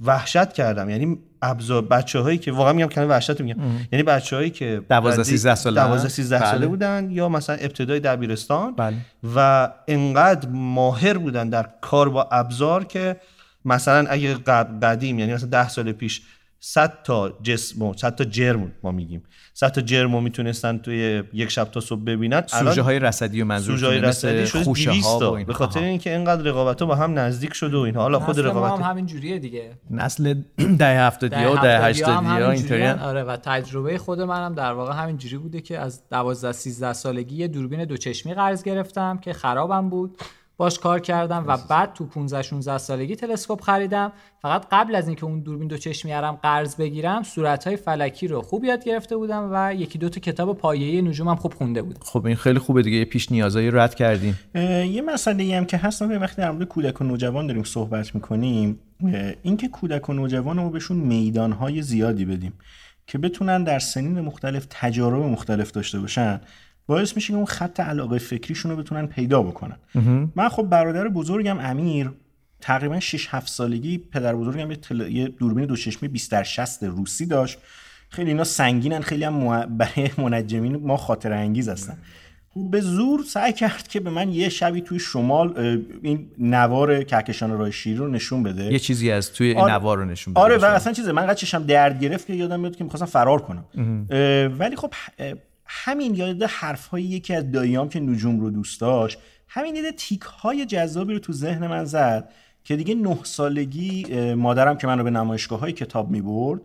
وحشت کردم. یعنی ابزار بچه هایی که واقعا میگم کلمه وحشت میگم. یعنی بچه هایی که 12 13 ساله 12 13 ساله بله. بودن یا مثلا ابتدای دبیرستان. بله. و انقدر ماهر بودن در کار با ابزار که مثلا اگه قدیم یعنی مثلا 10 سال پیش 100 تا جسم و 100 تا جرم ما میگیم. 100 تا جرم می‌تونستن توی یک شب تا صبح ببینن. سوژه های رصدی و منظور سوژه های رصدی شده خوشه ها به خاطر اینکه اینقدر رقابت با هم نزدیک شده و اینها. حالا خود رقابت هم همین جوریه دیگه. نسل ده 70 و ده 80 ها اینطوری آره و تجربه خود منم در واقع همین جوری بوده که از 12 13 سالگی یه دوربین دو چشمی قرض گرفتم که خرابم بود. باش کار کردم و بعد تو 15 16 سالگی تلسکوپ خریدم. فقط قبل از اینکه اون دوربین دو چشمی ارم قرض بگیرم صورت‌های فلکی رو خوب یاد گرفته بودم و یکی دو تا کتاب پایه‌ای نجومم خوب خونده بودم خب این خیلی خوبه دیگه. پیش نیازایی رد کردیم. یه مسئله هم که هست وقتی در مورد کودک و نوجوان داریم صحبت می‌کنیم اینکه کودک و نوجوان رو بهشون میدانهای زیادی بدیم که بتونن در سنین مختلف تجارب مختلف داشته باشن. باعث میشه که اون خط علاقه فکریشون رو بتونن پیدا بکنن. من خب برادر بزرگم امیر تقریبا 6 7 سالگی پدر بزرگم یه, تل... یه دوربین دو چشمی 20 در 60 روسی داشت. خیلی اینا سنگینن خیلی هم برای منجمین ما خاطر انگیز هستن. به زور سعی کرد که به من یه شبی توی شمال این نوار کهکشان راه شیری رو نشون بده. یه چیزی از توی این نوار رو نشون بده. آره و اصلا چیزه من قد چشم درد گرفت که یادم میاد که می‌خواستم فرار کنم. ولی خب همین یاد حرف های یکی از داییام که نجوم رو دوست داشت همین یه تیک های جذابی رو تو ذهن من زد که دیگه نه سالگی مادرم که منو به نمایشگاه های کتاب می برد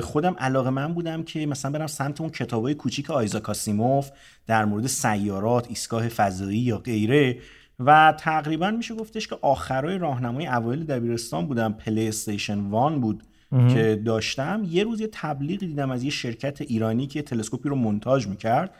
خودم علاقه من بودم که مثلا برم سمت اون کتاب های کوچیک آیزا کاسیموف در مورد سیارات ایستگاه فضایی یا غیره و تقریبا میشه گفتش که آخرای راهنمای اوایل دبیرستان بودم. پلی استیشن وان بود. که داشتم یه روز یه تبلیغی دیدم از یه شرکت ایرانی که تلسکوپی رو مونتاژ می‌کرد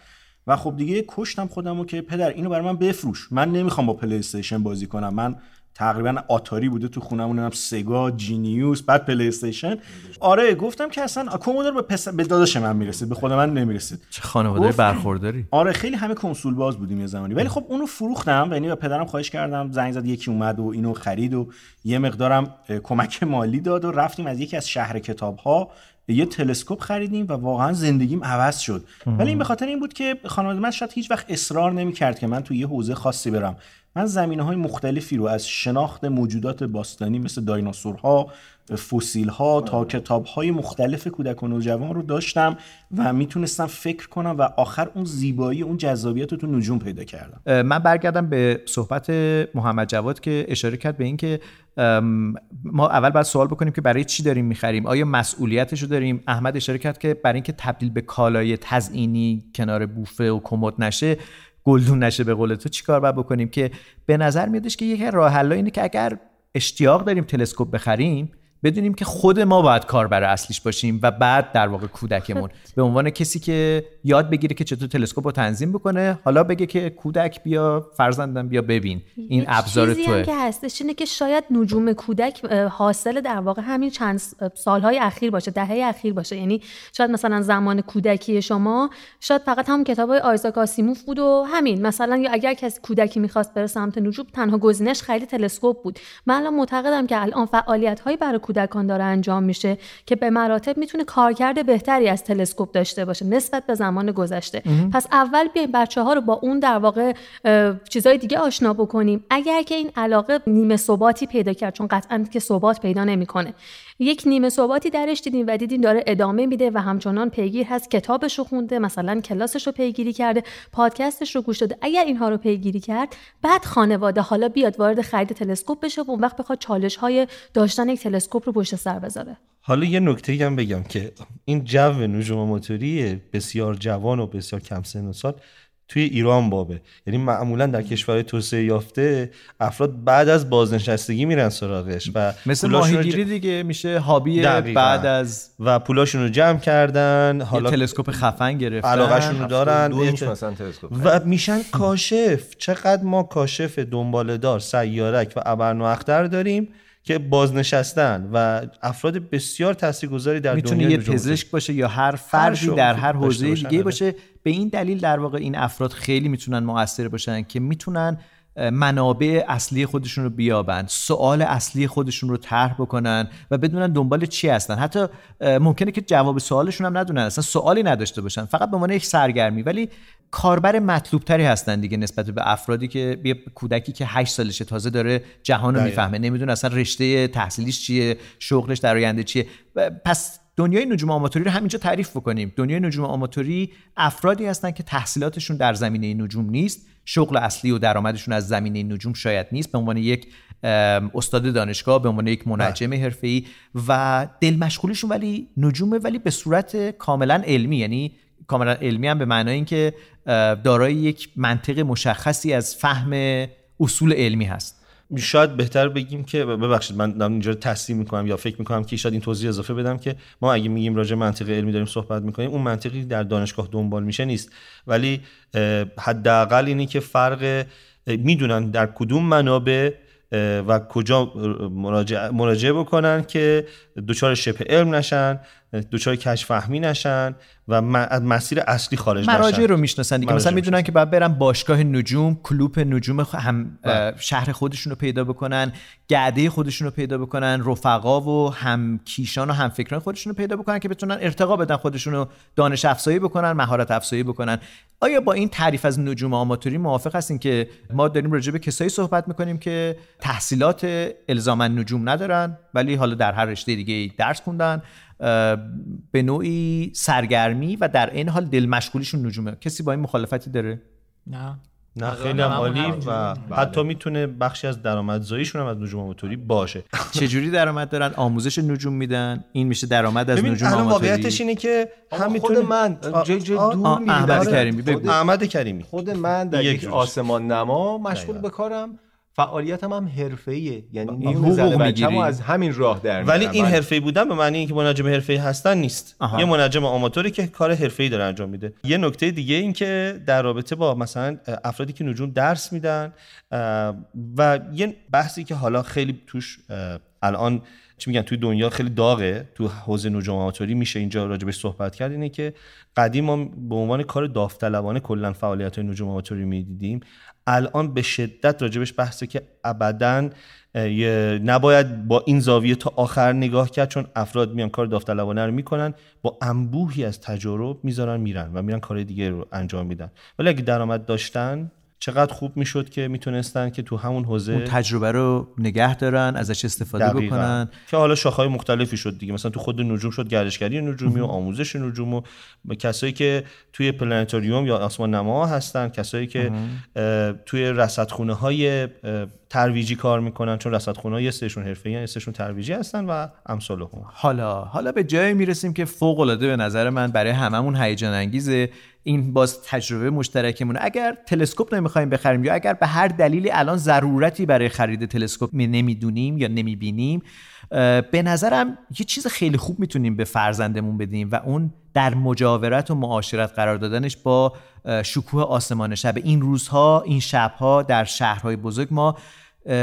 و خب دیگه کشتم خودم رو که پدر اینو برای من بفروش. من نمی‌خوام با پلی بازی کنم. من تقریبا آتاری بوده تو خونمون هم Sega Genesis بعد PlayStation آره گفتم که اصلا Commodore به, پس... به داداش من می‌رسید به خود من نمی‌رسید چه خانواده برخورداری. آره خیلی همه کنسول باز بودیم یه زمانی. ولی خب اونو فروختم یعنی به پدرم خواهش کردم زنگ زد یکی اومد و اینو خرید و یه مقدارم کمک مالی داد و رفتیم از یکی از شهر کتاب ها یه تلسکوپ خریدیم و واقعا زندگیم عوض شد. ولی این به خاطر این بود که خانواده من شاید هیچ وقت اصرار نمی‌کرد که من تو یه حوزه خاصی برم. من زمینه های مختلفی رو از شناخت موجودات باستانی مثل دایناسورها فسیل ها تا کتاب های مختلف کودک و نوجوان رو داشتم و می‌تونستم فکر کنم و آخر اون زیبایی اون جذابیت رو تو نجوم پیدا کردم. من برگردم به صحبت محمد جواد که اشاره کرد به اینکه ما اول باید سوال بکنیم که برای چی داریم می‌خریم؟ آیا مسئولیتش رو داریم؟ احمد اشاره کرد که برای اینکه تبدیل به کالای تزئینی کنار بوفه و کمد نشه گلدون نشه به قول تو چیکار باید بکنیم؟ که به نظر میادش که یک راه حل اینه که اگر اشتیاق داریم تلسکوپ بخریم بدونیم که خود ما باید کاربر اصلیش باشیم و بعد در واقع کودکمون. به عنوان کسی که یاد بگیره که چطور تلسکوپ رو تنظیم بکنه حالا بگه که کودک بیا فرزندم بیا ببین. این ابزار توه هم که هستش اینه که شاید نجوم کودک حاصل در واقع همین چند سالهای اخیر باشه دهه اخیر باشه. یعنی شاید مثلا زمان کودکی شما شاید فقط هم کتابای آیزاک آسیموف بود و همین. مثلا یا اگر کسی کودکی می‌خواست بره سمت نجوم تنها گزینش خیلی تلسکوپ بود. من الان معتقدم که الان فعالیت برای کودکان داره انجام میشه که به مراتب می‌تونه کارکرد بهتری از تلسکوپ داشته باشه نسبت به زمان گذشته. پس اول بیایم بچه ها رو با اون در واقع چیزای دیگه آشنا بکنیم. اگر که این علاقه نیمه ثباتی پیدا کرد چون قطعا که ثبات پیدا نمی‌کنه. یک نیمه ثباتی درش دیدیم و دیدیم داره ادامه میده و همچنان پیگیر هست. کتابش رو خونده مثلا کلاسش رو پیگیری کرده پادکستش رو گوش داده. اگر اینها رو پیگیری کرد بعد خانواده حالا بیاد وارد خرید تلسکوپ بشه و اون وقت بخواد چالش های داشتن یک تلسکوپ رو پشت سر بذاره. حالا یه نکته هم بگم که این جو نجوم موتوری بسیار جوان و بسیار کم سن و سال. توی ایران بابه. یعنی معمولا در کشورهای توسعه یافته افراد بعد از بازنشستگی میرن سراغش و مثل ماهیگیری دیگه میشه هابی بعد از و پولاشون رو جمع کردن حالا تلسکوپ خفن گرفتن. علاقهشون رو دارن. و میشن کاشف. چقدر ما کاشف دنبالدار سیارک و ابرنواختر داریم که بازنشستن و افراد بسیار تاثیرگذاری در می‌تونه یه پزشک باشه یا هر فردی در هر حوزه دیگه باشه. به این دلیل در واقع این افراد خیلی می‌تونن موثر باشن که می‌تونن منابع اصلی خودشون رو بیابن سوال اصلی خودشون رو طرح بکنن و بدونن دنبال چی هستن. حتی ممکنه که جواب سوالشون هم ندونن اصلا سوالی نداشته باشن فقط به عنوان یک سرگرمی. ولی کاربر مطلوب تری هستن دیگه نسبت به افرادی که یه کودکی که 8 سالشه تازه داره جهان رو می‌فهمه نمی‌دونه اصلا رشته تحصیلیش چیه شغلش در آینده چیه. پس دنیای نجوم آماتوری رو همینجا تعریف بکنیم. دنیای نجوم آماتوری افرادی هستن که تحصیلاتشون در زمینه نجوم نیست شغل اصلی و درآمدشون از زمینه نجوم شاید نیست. به عنوان یک استاد دانشگاه به عنوان یک منجم بله. حرفه‌ای و دل مشغولشون ولی نجومه ولی به صورت کاملا علمی. یعنی کاملا علمی هم به معنای اینکه دارای یک منطق مشخصی از فهم اصول علمی هست. شاید بهتر بگیم که ببخشید من دارم اینجا تصحیح می‌کنم یا فکر می‌کنم که شاید این توضیح اضافه بدم که ما اگه میگیم راجع منطق علمی داریم صحبت می‌کنیم اون منطقی در دانشگاه دنبال میشه نیست. ولی حداقل اینی که فرق می‌دونن در کدوم منابع و کجا مراجعه, مراجعه بکنن که دچار شبه علم نشن. دچار کش فهمی نشن و از مسیر اصلی خارج نشن. مراجع رو می‌شناسن دیگه. مثلا می‌دونن که بعد برن باشگاه نجوم کلوپ نجوم هم بله. شهر خودشون رو پیدا بکنن گعده خودشون رو پیدا بکنن رفقا و هم کیشان و هم فکران خودشون رو پیدا بکنن که بتونن ارتقا بدن خودشون رو دانش افزایی بکنن مهارت افزایی بکنن. آیا با این تعریف از نجوم آماتوری موافق هستین که ما داریم راجع به کسایی صحبت می‌کنیم که تحصیلات الزاما نجوم ندارن ولی حالا در هر رشته دیگه درس خوندن به نوعی سرگرمی و در این حال دل مشغولیشون نجومه. کسی با این مخالفتی داره؟ نه. نه خیلی هم عالی و حتی می‌تونه بخشی از درآمدزاییشون هم از نجوم آماتوری باشه. چجوری درآمد دارن؟ آموزش نجوم میدن؟ این میشه درآمد از نجوم آماتوری؟ واقعیتش اینه که هم خود من جای جای دور احمد کریمی احمد کریمی. خود من در یک آسمان نما مشغول به کارم فعالیتم هم حرفه‌ایه. یعنی این حقوق می‌گیری. از همین راه در ولی این حرفه‌ای بودن به معنی اینکه منجم حرفه‌ای هستن نیست. یه منجم آماتوری که کار حرفه‌ای داره انجام میده. یه نکته دیگه این که در رابطه با مثلا افرادی که نجوم درس میدن و یه بحثی که حالا خیلی توش الان چی میگن توی دنیا خیلی داغه تو حوزه نجوم آماتوری میشه اینجا راجبش صحبت کرد اینه که قدیم ما به عنوان کار داوطلبانه کلا فعالیت های نجوم آماتوری می‌دیدیم. الان به شدت راجبش بحثه که ابدا نباید با این زاویه تا آخر نگاه کرد چون افراد میان کار داوطلبانه رو می‌کنن با انبوهی از تجارب می‌ذارن میرن و میرن کار دیگه رو انجام میدن. ولی اگه درآمد داشتن چقدر خوب می‌شد که می‌تونستن که تو همون حوزه اون تجربه رو نگه دارن ازش استفاده دقیقاً. بکنن. که حالا شاخهای مختلفی شد دیگه. مثلا تو خود نجوم شد گردشگری نجومی و آموزش نجوم و کسایی که توی پلنتاریوم یا آسمان نما هستن کسایی که توی رصدخونه های ترویجی کار می‌کنن چون رصدخونه یه سرشون حرفه‌ای یه سرشون ترویجی هستن و امثال هم. حالا حالا به جایی می‌رسیم که فوق العاده به نظر من برای هممون هیجان انگیزه این باز تجربه مشترکمونه. اگر تلسکوپ نمی‌خوایم بخریم یا اگر به هر دلیلی الان ضرورتی برای خرید تلسکوپ می نمی‌دونیم یا نمی‌بینیم به نظرم یه چیز خیلی خوب می‌تونیم به فرزندمون بدیم و اون در مجاورت و معاشرت قرار دادنش با شکوه آسمان شب. این روزها این شبها در شهرهای بزرگ ما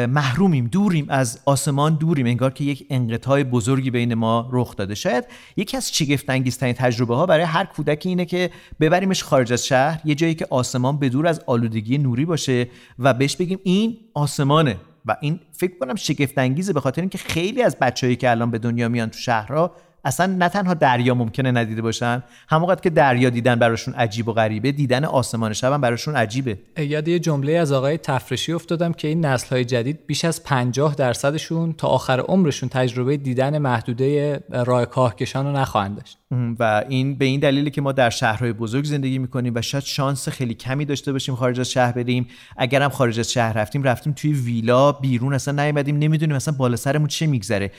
محرومیم دوریم از آسمان دوریم. انگار که یک انقطاع بزرگی بین ما رخ داده. شاید یکی از شگفت انگیزترین تجربه ها برای هر کودکی اینه که ببریمش خارج از شهر یه جایی که آسمان به دور از آلودگی نوری باشه و بهش بگیم این آسمانه. و این فکر کنم شگفت انگیزه به خاطر اینکه خیلی از بچههایی که الان به دنیا میان تو شهرها اصلا نه تنها دریا ممکنه ندیده باشن همونقدر که دریا دیدن براشون عجیب و غریبه دیدن آسمان شب هم براشون عجیبه. یاد یه جمله از آقای تفرشی افتادم که این نسل های جدید بیش از 50 درصدشون تا آخر عمرشون تجربه دیدن محدوده راه کاهکشان رو نخواهند داشت. و این به این دلیلی که ما در شهرهای بزرگ زندگی می‌کنیم و شاید شانس خیلی کمی داشته باشیم خارج از شهر بریم. اگرم خارج از شهر رفتیم رفتیم توی ویلا بیرون اصلا نیومدیم نمی‌دونیم اصلا بالا سرمون چه میگذره.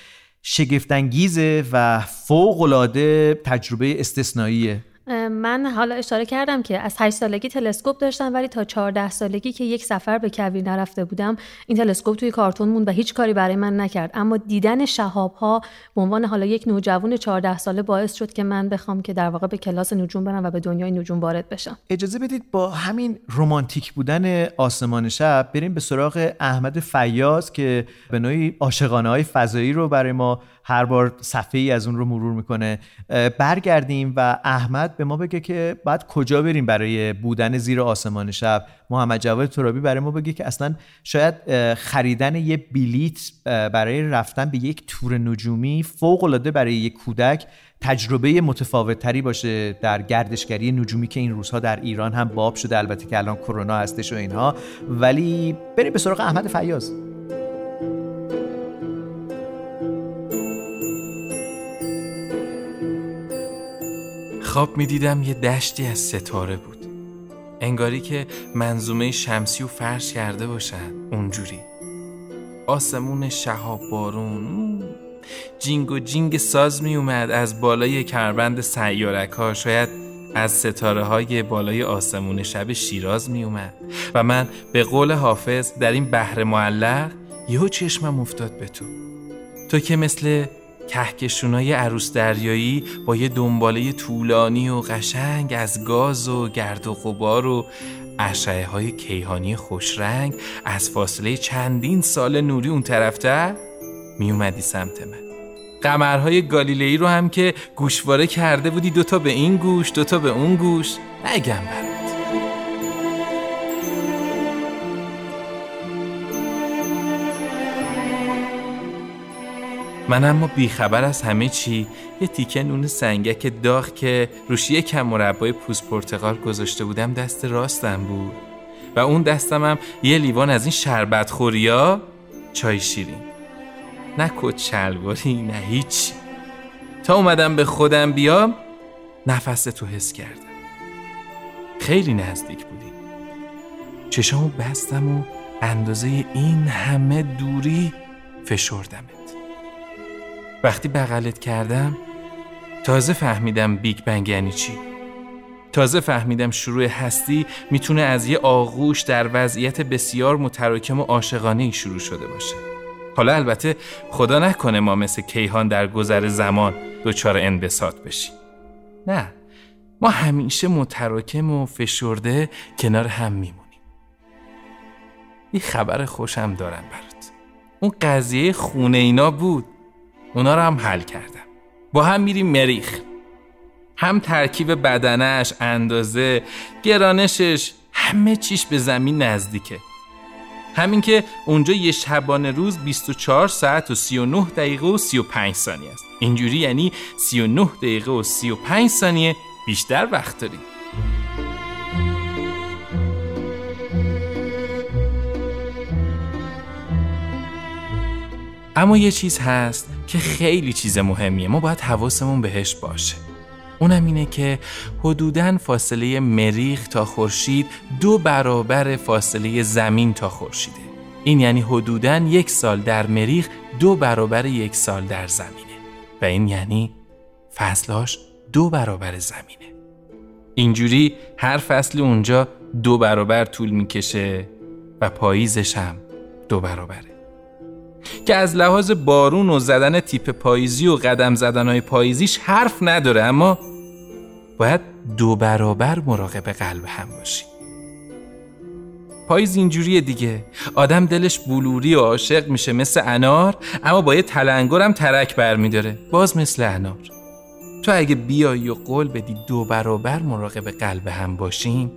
شگفتانگیزه و فوق العاده تجربه استثنائیه. من حالا اشاره کردم که از 8 سالگی تلسکوپ داشتم ولی تا 14 سالگی که یک سفر به کویر نرفته بودم این تلسکوپ توی کارتون موند و هیچ کاری برای من نکرد. اما دیدن شهاب ها به عنوان حالا یک نوجوان 14 ساله باعث شد که من بخوام که در واقع به کلاس نجوم برم و به دنیای نجوم وارد بشم. اجازه بدید با همین رومانتیک بودن آسمان شب بریم به سراغ احمد فیاض که به نوعی عاشقانه های فضایی رو برای ما هر بار صفحه ای از اون رو مرور می‌کنه. برگردیم و احمد به ما بگه که بعد کجا بریم برای بودن زیر آسمان شب. محمد جواد ترابی برای ما بگه که اصلا شاید خریدن یه بلیت برای رفتن به یک تور نجومی فوق العاده برای یک کودک تجربه متفاوت تری باشه در گردشگری نجومی که این روزها در ایران هم باب شده. البته که الان کرونا هستش و اینها. ولی بریم به سراغ احمد فیاض. خواب می دیدم یه دشتی از ستاره بود. انگاری که منظومه شمسی و فرش کرده باشن اونجوری. آسمون شهاب بارون جینگ و جینگ ساز می اومد از بالای کمربند سیارک ها شاید از ستاره های بالای آسمون شب شیراز می اومد و من به قول حافظ در این بحر معلق یهو چشمم افتاد به تو. تو که مثل کهکشونای عروس دریایی با یه دنباله طولانی و قشنگ از گاز و گرد و غبار و اشعه های کیهانی خوشرنگ از فاصله چندین سال نوری اون طرفتر می اومدی سمت من. قمرهای گالیلئی رو هم که گوشواره کرده بودی دوتا به این گوش دوتا به اون گوش. نگم برات. من اما بیخبر از همه چی یه تیکه نون سنگک داغ که روش یکم مربای پوست پرتقال گذاشته بودم دست راستم بود. و اون دستم هم یه لیوان از این شربت خوریا چای شیرین. نه کت شلواری نه هیچ. تا اومدم به خودم بیام نفس تو حس کردم. خیلی نزدیک بودی. چشامو بستم و اندازه این همه دوری فشردمت وقتی بغلت کردم تازه فهمیدم بیگ بنگ یعنی چی. تازه فهمیدم شروع هستی می‌تونه از یه آغوش در وضعیت بسیار متراکم و عاشقانه شروع شده باشه. حالا البته خدا نکنه ما مثل کیهان در گذر زمان دچار انبساط بشیم. نه ما همیشه متراکم و فشرده کنار هم میمونیم. یه خبر خوشم دارم برات. اون قضیه خونه اینا بود. اونا رو هم حل کردم. با هم میریم مریخ. هم ترکیب بدنش اندازه گرانشش همه چیش به زمین نزدیکه. همین که اونجا یه شبانه روز 24 ساعت و 39 دقیقه و 35 ثانیه است. اینجوری یعنی 39 دقیقه و 35 ثانیه بیشتر وقت داریم. اما یه چیز هست که خیلی چیز مهمیه. ما باید حواسمون بهش باشه. اونم اینه که حدوداً فاصله مریخ تا خورشید دو برابر فاصله زمین تا خورشیده. این یعنی حدوداً یک سال در مریخ دو برابر یک سال در زمینه. و این یعنی فصلهاش دو برابر زمینه. اینجوری هر فصل اونجا دو برابر طول می‌کشه و پاییزش هم دو برابره. که از لحاظ بارون و زدن تیپ پاییزی و قدم زدنهای پاییزیش حرف نداره اما باید دو برابر مراقب قلب هم باشی. پاییز اینجوریه دیگه. آدم دلش بلوری و عاشق میشه مثل انار اما با یه تلنگرم ترک برمیداره باز مثل انار. تو اگه بیایی و قول بدی دو برابر مراقب قلب هم باشیم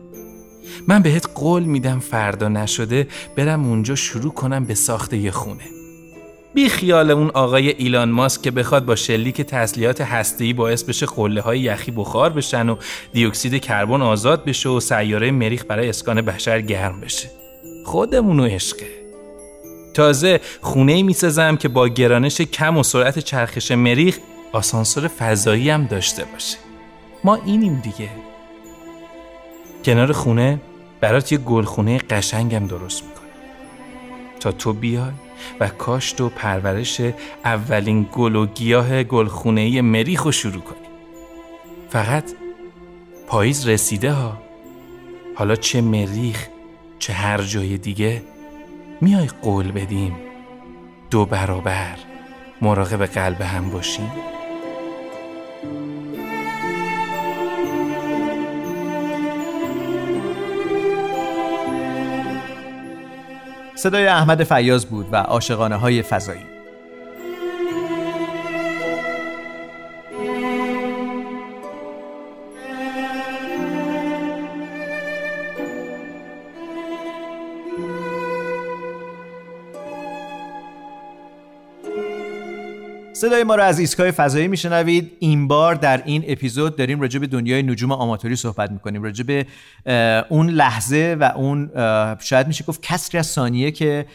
من بهت قول میدم فردا نشده برم اونجا شروع کنم به ساخت یه خونه. بی خیال اون آقای ایلان ماسک که بخواد با شلیک تسلیحات هسته‌ای باعث بشه قله های یخی بخار بشن و دیوکسید کربن آزاد بشه و سیاره مریخ برای اسکان بشر گرم بشه. خودمونو عشقه. تازه خونه می‌سازم که با گرانش کم و سرعت چرخش مریخ آسانسور فضایی هم داشته باشه. ما اینیم دیگه. کنار خونه برات یه گلخونه قشنگم درست می‌کنه تا تو بیای. و کاشت و پرورش اولین گل و گیاه گلخونه مریخ رو شروع کنی فقط پاییز رسیده ها. حالا چه مریخ چه هر جای دیگه میای قول بدیم. دو برابر مراقب قلب هم باشیم. صدای احمد فیاض بود و عاشقانه های فضایی. صدای ما رو از ایستگاه فضایی میشنوید. این بار در این اپیزود داریم راجع به دنیای نجوم آماتوری صحبت می‌کنیم. راجع به اون لحظه و اون شاید میشه گفت کسری از ثانیه که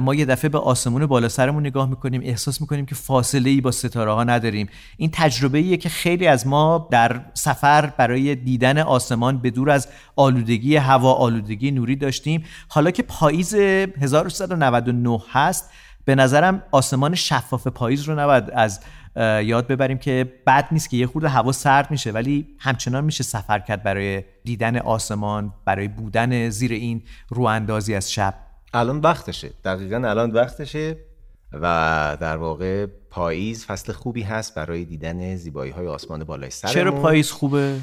ما یه دفعه به آسمون بالا سرمون نگاه می‌کنیم احساس می‌کنیم که فاصله ای با ستاره ها نداریم. این تجربه ایه که خیلی از ما در سفر برای دیدن آسمان به دور از آلودگی هوا آلودگی نوری داشتیم. حالا که پاییز 1399 هست به نظرم آسمان شفاف پاییز رو نباید از یاد ببریم که بد نیست که یه خورده هوا سرد میشه ولی همچنان میشه سفر کرد برای دیدن آسمان برای بودن زیر این رو اندازی از شب. الان وقتشه. دقیقا الان وقتشه و در واقع پاییز فصل خوبی هست برای دیدن زیبایی های آسمان بالای سرمون. چرا پاییز خوبه؟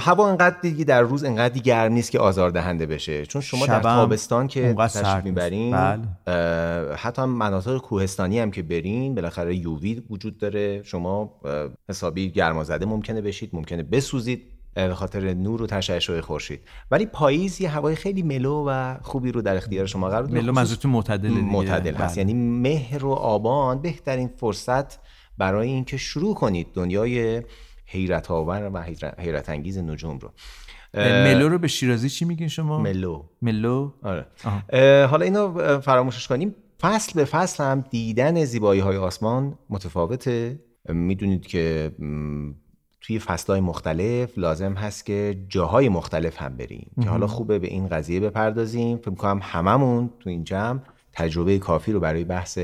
هوا انقدر دیگه در روز انقدر گرم نیست که آزاردهنده بشه. چون شما در تابستان که تشریف می‌برین بله. حتی مناطق کوهستانی هم که برین بالاخره یووی وجود داره. شما حسابی گرمازده ممکنه بشید ممکنه بسوزید به خاطر نور و تشعشع خورشید. ولی پاییز یه هوای خیلی ملو و خوبی رو در اختیار شما قرار داره ملو منظورتون معتدل معتدل هست. بله. یعنی مهر و آبان بهترین فرصت برای اینکه شروع کنید دنیای حیرت آور و حیرت انگیز نجوم رو. ملو رو به شیرازی چی میگین شما؟ ملو. ملو؟ آره. حالا اینو فراموشش کنیم. فصل به فصل هم دیدن زیبایی های آسمان متفاوته. می‌دونید که توی فصلهای مختلف لازم هست که جاهای مختلف هم بریم. که حالا خوبه به این قضیه بپردازیم. فکر کنم هممون تو این جمع تجربه کافی رو برای بحث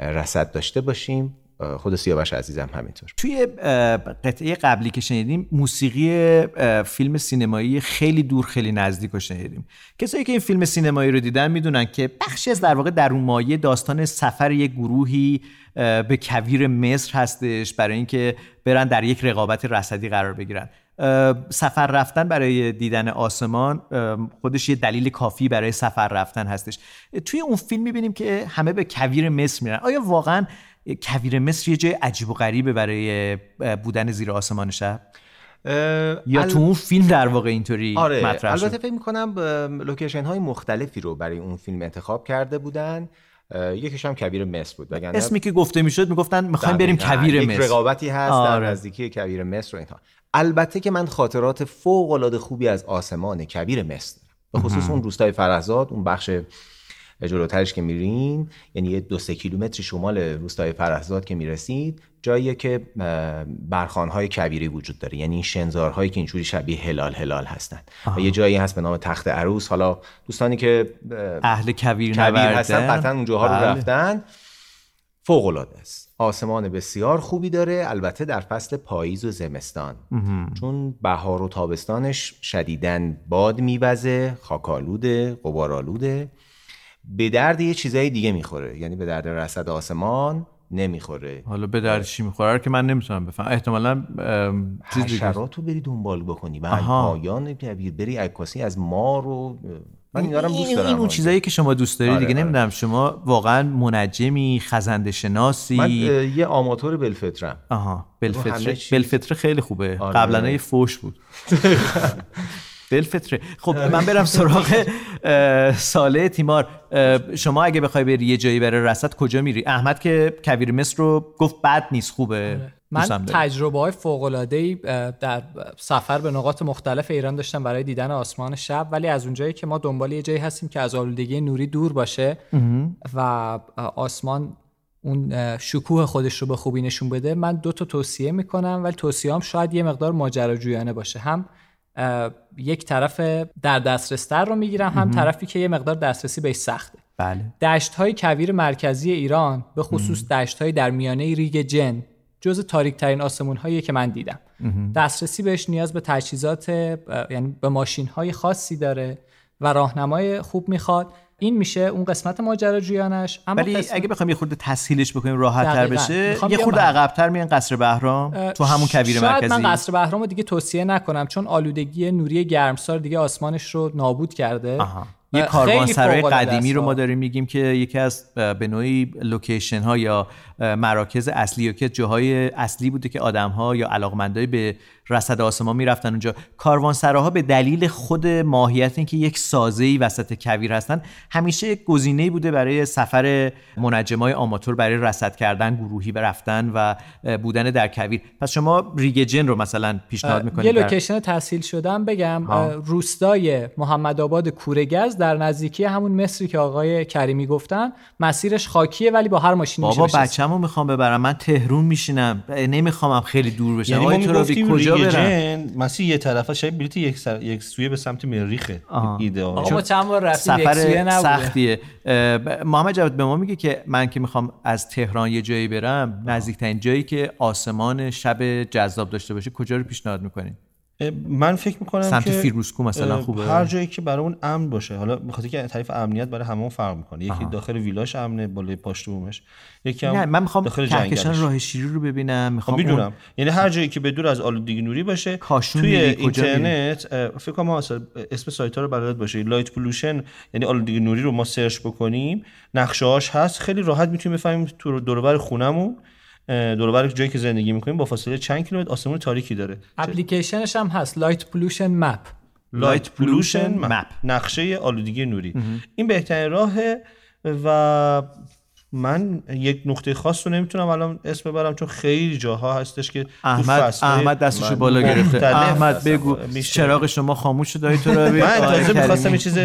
رسد داشته باشیم. خود سیاوش عزیزم همینطور. توی قطعه قبلی که شنیدیم موسیقی فیلم سینمایی خیلی دور خیلی نزدیک رو شنیدیم. کسایی که این فیلم سینمایی رو دیدن می‌دونن که بخشی از در واقع در اون مایه داستان سفر یک گروهی به کویر مصر هستش برای اینکه برن در یک رقابت رصدی قرار بگیرن. سفر رفتن برای دیدن آسمان خودش یه دلیل کافی برای سفر رفتن هستش. توی اون فیلم می‌بینیم که همه به کویر مصر میرن. آیا واقعا کویر مصر یه جای عجیب و غریبه برای بودن زیر آسمان شب. یا تو اون فیلم در واقع اینطوری آره مطرح شد؟ البته فکر می‌کنم لوکیشن های مختلفی رو برای اون فیلم انتخاب کرده بودن. یکیش هم کویر مصر بود. وگرنه اسمی که گفته می‌شد می‌گفتن می‌خوایم بریم. کویر یک مصر. رقابتی هست آره. در نزدیکی کویر مصر و اینها. البته که من خاطرات فوق العاده خوبی از آسمان کویر مصر دارم. به خصوص اون روستای فرهزاد اون بخش جلوترش که میرین یعنی یه دو سه کیلومتر شمال روستای فرهزاد که می‌رسید جاییه که برخانهای کبیری وجود داره. یعنی این شنزارهایی که اینجوری شبیه هلال هلال هستن. و یه جایی هست به نام تخت عروس. حالا دوستانی که اه، اهل کویر نوردن هستن قطعا اونجاها رو بله. رفتن. فوق العاده است. آسمان بسیار خوبی داره. البته در فصل پاییز و زمستان. چون بهار و تابستانش شدیداً باد میوزه خاکالوده غبارآلوده. به درد یه چیزای دیگه می‌خوره. یعنی به درد رصد آسمان نمی‌خوره. حالا به درد چی می‌خوره رو که من نمی‌تونم بفهم. احتمالا چیز دیگه رو بری دنبال بکنی. و. پایان بری عکاسی از مار و من اینا رو هم دوست این, دارم. این اون چیزایی که شما دوست داری آره، دیگه آره. نمی‌دونم. شما واقعا منجمی خزنده شناسی. من یه آماتور بلفطرم. آها. بلفتره چیز. بلفتره خیلی خوبه. آره. قبلا یه فوش بود. بلفتره خب من برم سراغ ساله تیمار. شما اگه بخوای بری یه جایی برای رصد کجا میری؟ احمد که کویر مصر رو گفت بد نیست خوبه. دوستم من. تجربه های فوق در سفر به نقاط مختلف ایران داشتم برای دیدن آسمان شب. ولی از اونجایی که ما دنبال یه جایی هستیم که از آلودگی نوری دور باشه و آسمان اون شکوه خودش رو به خوبی نشون بده من دو تا توصیه می‌کنم. ولی توصیه هم شاید یه مقدار ماجراجویانه باشه. هم یک طرف در دسترستر رو می‌گیرم هم طرفی که یه مقدار دسترسی بهش سخته. بله. دشت های کویر مرکزی ایران به خصوص دشت های در میانه ریگ جن جز تاریک ترین آسمون هایی که من دیدم. دسترسی بهش نیاز به تجهیزات یعنی به ماشین های خاصی داره و راهنمای خوب می‌خواد. این میشه اون قسمت ماجراجویانش اما ولی قسمت- اگه بخوایم یه خورده تسهیلش بکنیم راحت تر دقیقاً. بشه یه خورده عقبتر میان قصر بهرام تو همون کویر شاید مرکزی من قصر بهرام رو دیگه توصیه نکنم چون آلودگی نوری گرمسار دیگه آسمانش رو نابود کرده آها. یه کاروانسرای قدیمی رو. ما داریم میگیم که یکی از به نوعی لوکیشن ها یا مراکز اصلی یا که جاهای اصلی بوده که آدم ها یا علاقمندای به رصد آسمان می‌رفتن اونجا. کاروانسراها به دلیل خود ماهیت اینکه یک سازه‌ای وسط کویر هستن همیشه یک گزینه‌ای بوده برای سفر منجمای آماتور برای رصد کردن گروهی و رفتن و بودن در کویر. پس شما ریگ جن رو مثلا پیشنهاد می‌کنید یه لوکیشن تحصیل شدم بگم ها. روستای محمد آباد کوره‌گز در نزدیکی همون مصری که آقای کریمی گفتن. مسیرش خاکیه ولی با هر ماشینی میشه بابا بچه‌مو می‌خوام ببرم. من تهرون میشینم. نمیخوامم خیلی دور بشم. یعنی ما کجا جن مسیر یه طرفه شاید بلیت یک, سر... یک سویه به سمت مریخه. ایده آقا ما چند بار رفتیم یک سویه سفر نبوده. سختیه. محمد جواد به ما میگه که من که می‌خوام از تهران یه جایی برم نزدیکترین جایی که آسمان شب جذاب داشته باشه کجا رو پیشنهاد می‌کنین؟ من فکر می‌کنم سمت که فیروزکو مثلا خوبه؟ هر جایی که برای اون امن باشه حالا بخاطر که تعریف امنیت برای همه فرق می‌کنه. یکی داخل ویلاش امنه بالای پاشت بومش. یکی هم نه من می‌خوام داخل کهکشان راه شیری رو ببینم خب می‌خوام می‌دونم یعنی هر جایی که به دور از آلودگی نوری باشه کاشون توی؟ اینترنت فکر کنم اسم سایت ها رو بلد باشه. light pollution یعنی آلودگی نوری رو ما سرچ بکنیم. نقشه هاش هست. خیلی راحت می‌تونیم بفهمیم تو دور خونمون دور و بر جایی که زندگی می‌کنیم با فاصله چند کیلومتر آسمون تاریکی داره. اپلیکیشنش هم هست light pollution map light pollution map. نقشه آلودگی نوری. این بهترین راهه و من یک نقطه خاص رو نمی‌تونم الان اسم ببرم چون خیلی جاها هستش که تو احمد احمد دستشو بالا گرفته. احمد بگو میشه. چراغ شما خاموش شده آقای ترابی من تازه می‌خواستم کریمی. یه چیز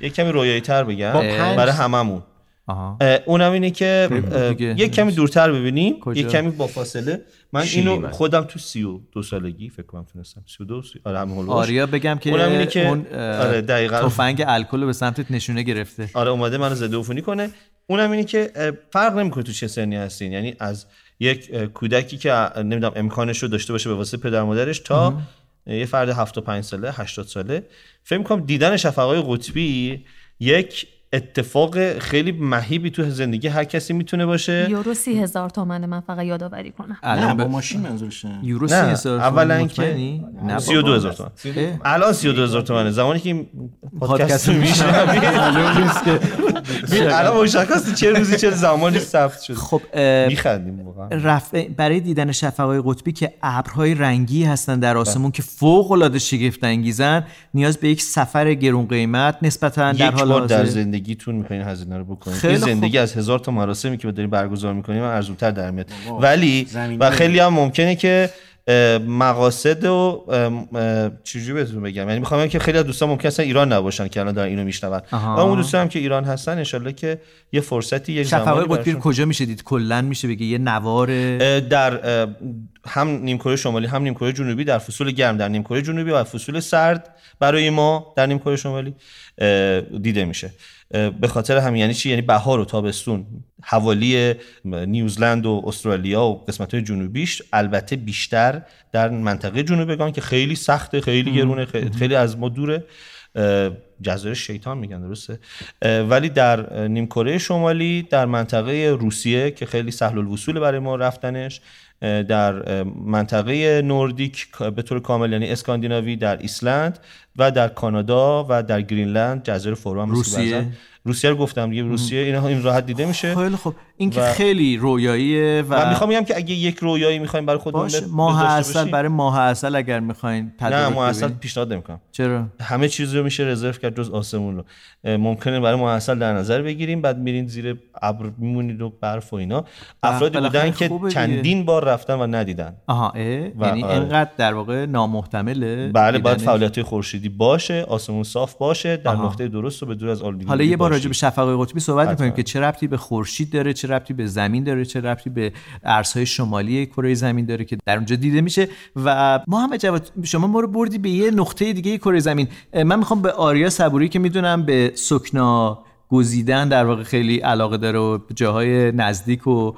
یک کمی رویایی تر بگم برای هممون. آها. اونم اینه که. یک کمی دورتر ببینیم؟ یک کمی با فاصله من اینو من. خودم تو سی و دو سالگی فکر کنم تونستم سی و دو سی... آره هولوش. آریا بگم که اونم اینه که- اون آره، دقیقاً. تفنگ الکل به سمتت نشونه گرفته آره اومده منو ضد عفونی کنه اونم اینه که فرق نمی‌کنه تو چه سنی هستین یعنی از یک کودکی که نمی‌دونم امکانش رو داشته باشه به واسطه پدر مادرش تا یه فرد 75 ساله 80 ساله فکر می‌کنم دیدن شفقای قطبی یک اتفاق خیلی مهیبی تو زندگی هر کسی می‌تونه باشه. یورو سی هزار تومنه من فقط یادآوری کنم. نه الان با ماشین منظورشه. یورو نه، 3000 تومان اولا که مطمئنی؟ نه 32 هزار تومن. الان 32 هزار تومنه. زمانی که این پادکست رو رو میشنوی الان مشخصه چه روزی چه زمانی ثبت شده. خب میخندیم واقعا. برای دیدن شفقای قطبی که ابرهای رنگی هستن در آسمون که فوق العاده شگفت انگیزن نیاز به یک سفر گرون قیمت نسبتا در حال حاضر. زندگیتون می‌خواین هزینه رو بکنید خیلی این خوب. زندگی از هزار تا مراسمی که داریم برگزار می‌کنیم ارزونتر در میاد. ولی و خیلی هم ممکنه که مقاصد و چجوری بهتون بگم؟ یعنی می‌خوام که خیلی از دوستان ممکن اصلا ایران نباشن که الان دارن اینو میشنون. و اون دوستان هم که ایران هستن انشالله که یه فرصتی شفقای زمانی قطبی کجا میشه دید؟ کلا میشه بگه یه نوار؟ در هم نیمکره شمالی هم نیمکره جنوبی در فصول گرم در نیمکره جنوبی و فصول سرد برای ما در نیمکره شمالی دیده میشه. به خاطر همین یعنی چی؟ یعنی بهار و تابستون حوالی نیوزلند و استرالیا و قسمت های جنوبیش البته بیشتر در منطقه جنوبگان که خیلی سخته خیلی گرونه خیلی, از ما دوره. جزایر شیطان میگن درسته؟ ولی در اه، نیمکره شمالی در منطقه روسیه که خیلی سهل الوصول برای ما رفتنش در منطقه نوردیک به طور کامل یعنی اسکاندیناوی در ایسلند و در کانادا و در گرینلند جزایر فورو هم روسیه؟ روسیه رو گفتم دیگه روسیه اینا این راحت دیده میشه خیلی خب این که و- خیلی رویاییه و, و می‌خوام بگم که اگه یک رویایی می‌خوایم برای خودمون باشه ماه اصل برای ماه اصل اگر می‌خواین نه ماه اصل. پیشنهاد نمی‌کنم چرا همه چیز رو میشه رزرو کرد جز آسمون رو ممکنه برای محصل در نظر بگیریم بعد میرین زیر ابر میمونید و برف و اینا افرادی بالاخره بودن که دیگه. چندین بار رفتن و ندیدن آها اه؟ و یعنی آره. اینقدر در واقع نامحتمله بله باید؟ فعالیت خورشیدی باشه آسمون صاف باشه در آها. نقطه درست و به دور از آلودگی حالا یه بار راجع به. شفقای قطبی صحبت. می‌کنیم که چه ربطی به خورشید داره چه ربطی به زمین داره چه ربطی به ارزهای شمالی کره زمین داره که در اونجا دیده میشه و محمد جواد شما ما رو بردی به یه نقطه دیگه کره زمین من می‌خوام به آریا صبوری که می‌دونم به سکنا گزیدن در واقع خیلی علاقه داره و به جاهای نزدیک و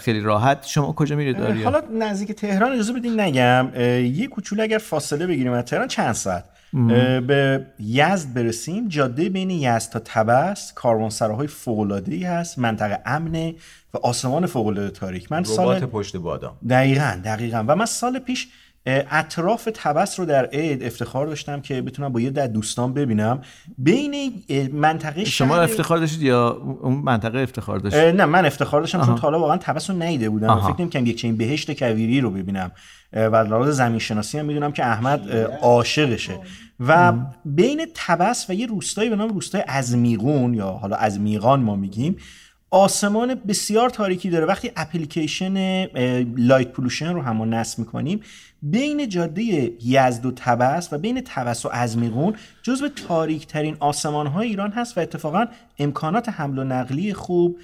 خیلی راحت شما کجا میرید آریا حالا نزدیک تهران اجازه بدین نگم یه کوچولو اگر فاصله بگیریم از تهران چند ساعت به یزد برسیم. جاده بین یزد تا تبس کاروانسراهای فوق‌العاده‌ای هست منطقه امنه و آسمان فوق‌العاده تاریک. من سال پشت بادام. دقیقا دقیقا. و من سال پیش اطراف تبس رو در عید افتخار داشتم که بتونم با یه در دوستان ببینم. بین منطقه شما افتخار داشتید یا اون منطقه افتخار داشت؟ نه من افتخار داشتم چون تا حالا واقعا تبس رو ندیده بودم آها. فکر نمی‌کنم یک چنین بهشت کویری رو ببینم. و لحاظ زمین شناسی هم می‌دونم که احمد عاشقشه. و بین طبس و یه روستایی به نام روستای ازمیغون یا حالا ازمیغان ما میگیم آسمان بسیار تاریکی داره. وقتی اپلیکیشن light pollution رو هم نصب می‌کنیم بین جاده یزد و طبس و بین طبس و ازمیغون جزو تاریک ترین آسمان های ایران هست و اتفاقا امکانات حمل و نقلی خوب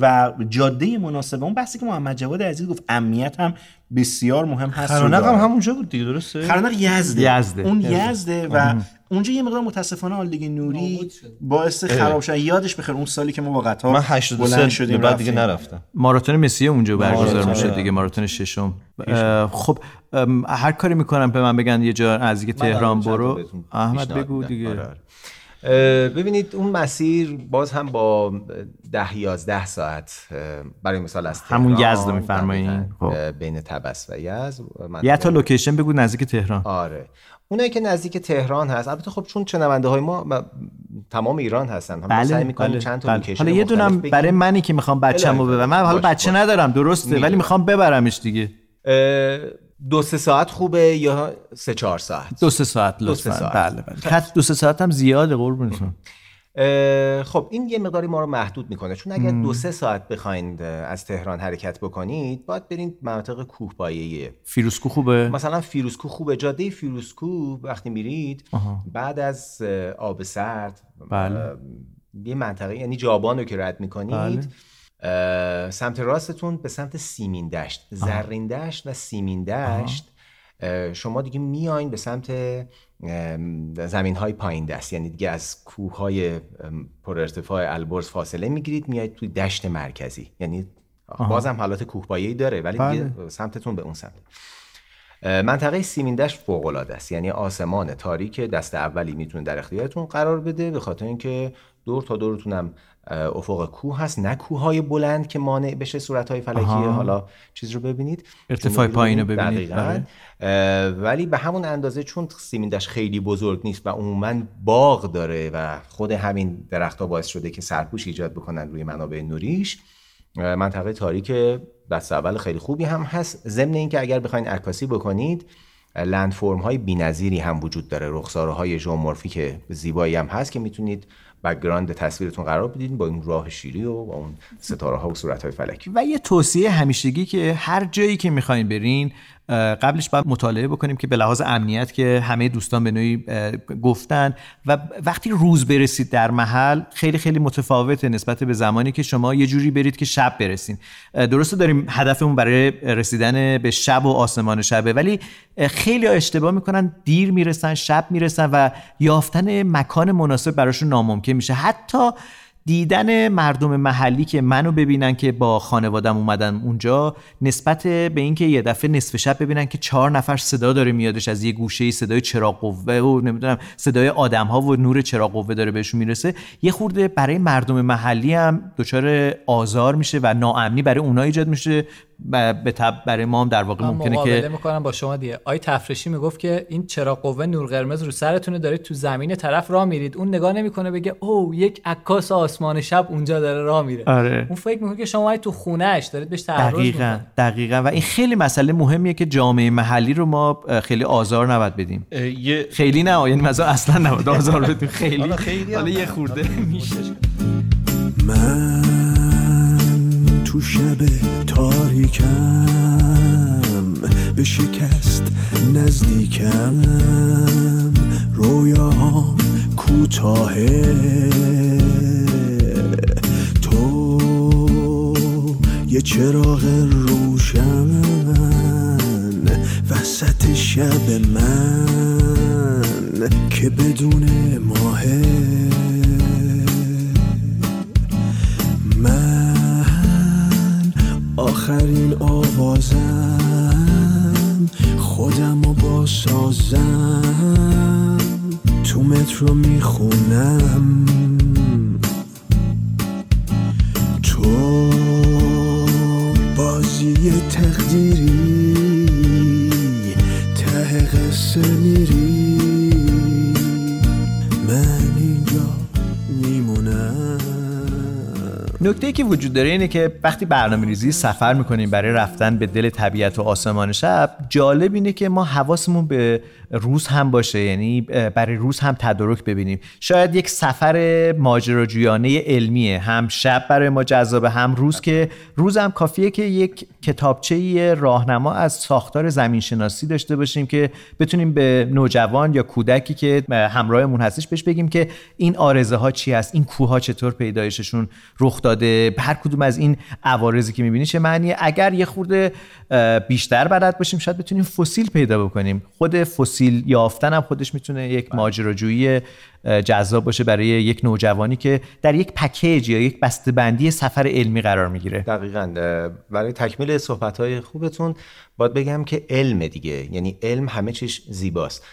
و جاده مناسب. اون بحثی که محمد جواد عزیز گفت امنیت هم بسیار مهم هست. خرانق هم. همونجا بود دیگه درسته؟ خرانق یزده. یزده. اون یزده. و اونجا یه مقدار متاسفانه آلودگی نوری باعث خراب شدن. یادش بخیر اون سالی که ما با قطار من بلند 83 شدیم بعد دیگه. نرفتم. ماراتون مسی اونجا برگزار میشه آره. دیگه ماراتون ششم. خب هر کاری می‌کنم به من بگن یه جا نزدیک تهران برو. احمد بگو. دیگه. آره، آره. ببینید اون مسیر باز هم با ده یازده ساعت برای مثال از همون یزد رو می‌فرمایین؟ خب. بین تبس و یزد یه تا لوکیشن بگو نزدیک تهران آره اونایی که نزدیک تهران هست البته خب چون شنونده های ما تمام ایران هستن هم بله سعی می‌کنیم بله، چند تا بله. حالا یه دونم. برای منی که می‌خوام بچه‌مو بله، ببرم من حالا بچه. ندارم درسته ولی. می‌خوام ببرمش دیگه دو سه ساعت خوبه یا سه چهار ساعت؟ دو سه ساعت دو سه لطفا. ساعت. بله بله. خط دو سه ساعت هم زیاده قربونتون. خب این یه مقداری ما رو محدود می‌کنه. چون اگر دو سه ساعت بخواین اه، از تهران حرکت بکنید باید برید مناطق کوهپایه‌ایه. فیروزکوه خوبه؟ مثلا فیروزکوه خوبه. جاده فیروزکوه وقتی میرید بعد از آبسرد بله. یه منطقه یعنی جابان رو که رد می‌کنید سمت راستتون به سمت سیمین دشت. زرین دشت و سیمین دشت. شما دیگه میاین به سمت زمین های پایین دست. یعنی دیگه از کوه های پر ارتفاع البرز فاصله می‌گیرید میاید توی دشت مرکزی. یعنی بازم حالات کوهپایه‌ای داره ولی دیگه سمتتون به اون سمت. منطقه سیمیندش فوق العاده است. یعنی آسمان تاریک دست اولی می‌تونه در اختیارتون قرار بده به خاطر اینکه دور تا دورتونم افق کوه هست نه کوههای بلند که مانع بشه صورتهای فلکی حالا چیز رو ببینید. ارتفاع پایین رو ببینید. دقیقاً. ولی به همون اندازه چون سیمین‌دشت خیلی بزرگ نیست و عموما باغ داره و خود همین درختها باعث شده که سرپوش ایجاد بکنن روی منابع نوریش منطقه تاریک دست اول خیلی خوبی هم هست. ضمن اینکه اگر بخواین عکاسی بکنید landform های بی‌نظیری هم وجود داره. رخساره های ژئومورفیک زیبایی هم هست که می‌تونید background تصویرتون قرار بدید با این راه شیری و با اون ستاره ها و صورت های فلکی. و یه توصیه همیشگی که هر جایی که می‌خواین برین قبلش باید مطالعه بکنیم که به لحاظ امنیت که همه دوستان به نوعی گفتن و وقتی روز برسید در محل خیلی خیلی متفاوته نسبت به زمانی که شما یه جوری برید که شب برسین. درسته داریم هدفمون برای رسیدن به شب و آسمان شبه ولی خیلی اشتباه می‌کنن دیر می‌رسن شب می‌رسن و یافتن مکان مناسب براشون ناممکن میشه. حتی دیدن مردم محلی که منو ببینن که با خانوادم اومدن اونجا نسبت به اینکه یه دفعه نصف شب ببینن که چهار نفر صدا داره میادش از یه گوشه صدای چراغ قوه و نمی‌دونم صدای آدم ها و نور چراغ قوه داره بهشون می‌رسه. یه خورده برای مردم محلی هم دچار آزار میشه و ناامنی برای اونها ایجاد میشه به تب برای ما هم در واقع ممکنه که می‌کنم با شما دیگه. آی تفرشی می‌گفت که این چراغ قوه نور قرمز رو سرتونه دارید تو زمین طرف راه میرید. اون نگاه نمی‌کنه بگه او یک عکاس آسمان شب اونجا داره راه میره. آره. اون فکر می‌کنه که شما تو خونهش دارید بهش تعرض دقیقاً دقیقاً. و این خیلی مسئله مهمیه که جامعه محلی رو ما خیلی آزار نباید بدیم. یه... خیلی نه یعنی مثلا اصلا نباید آزار بدیم. خیلی. خیلی حالا یه خورده میشه. من تو شب تاریکم به شکست نزدیکم. رویاهام کوتاهه. چراغ روشن وسط شب من که بدون ماهه. آخرین آوازم خودم رو باسازم تو مترو می‌خونم. که وجود داره اینه که وقتی برنامه ریزی سفر می‌کنیم برای رفتن به دل طبیعت و آسمان شب جالب اینه که ما حواسمون به روز هم باشه یعنی برای روز هم تدارک ببینیم. شاید یک سفر ماجراجویانه علمیه هم شب برای ما جذابه هم روز که روز هم کافیه که یک کتابچه راهنما از ساختار زمین شناسی داشته باشیم که بتونیم به نوجوان یا کودکی که همراهمون هستش بهش بگیم که این آرزه ها چی هست این کوه ها چطور پیدایششون رخ داده هر کدوم از این عوارضی که می‌بینی چه معنیه؟ اگر یه خورده بیشتر بلد باشیم شاید بتونیم فسیل پیدا بکنیم. خود فسیل یافتن هم خودش می‌تونه یک ماجراجویی جذاب باشه برای یک نوجوانی که در یک پکیج یا یک بسته‌بندی سفر علمی قرار می‌گیره. دقیقا. برای تکمیل صحبت های خوبتون باید بگم که علم دیگه. یعنی علم همه چیش زیباست.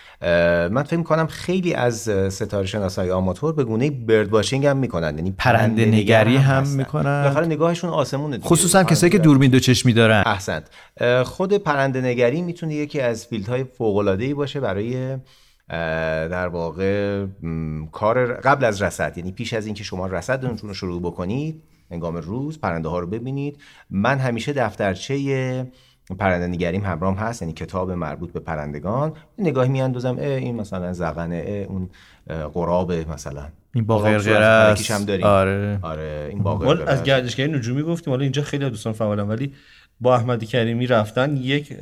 من فکر کنم خیلی از ستاره شناسای آماتور به گونه برد واشینگ هم می‌کنن یعنی پرنده نگری هم, هم می‌کنن بالاخره نگاهشون آسمونه. خصوصا کسایی که دوربین دو چشمی دارن. احسنت. خود پرنده نگری می‌تونه یکی از فیلدهای فوق العاده ای باشه برای در واقع کار قبل از رصد. یعنی پیش از اینکه شما رصدتون رو شروع بکنید هنگام روز پرنده ها رو ببینید. من همیشه دفترچه پرنده نگریم همراهم هست یعنی کتاب مربوط به پرندگان. نگاهی میاندازم این مثلا زغنه اون قراب مثلا. این با غرغره هم داریم. آره. آره این با از گردشگری نجومی گفتیم حالا اینجا خیلی دوستان فعالن ولی با احمدی کریمی رفتن یک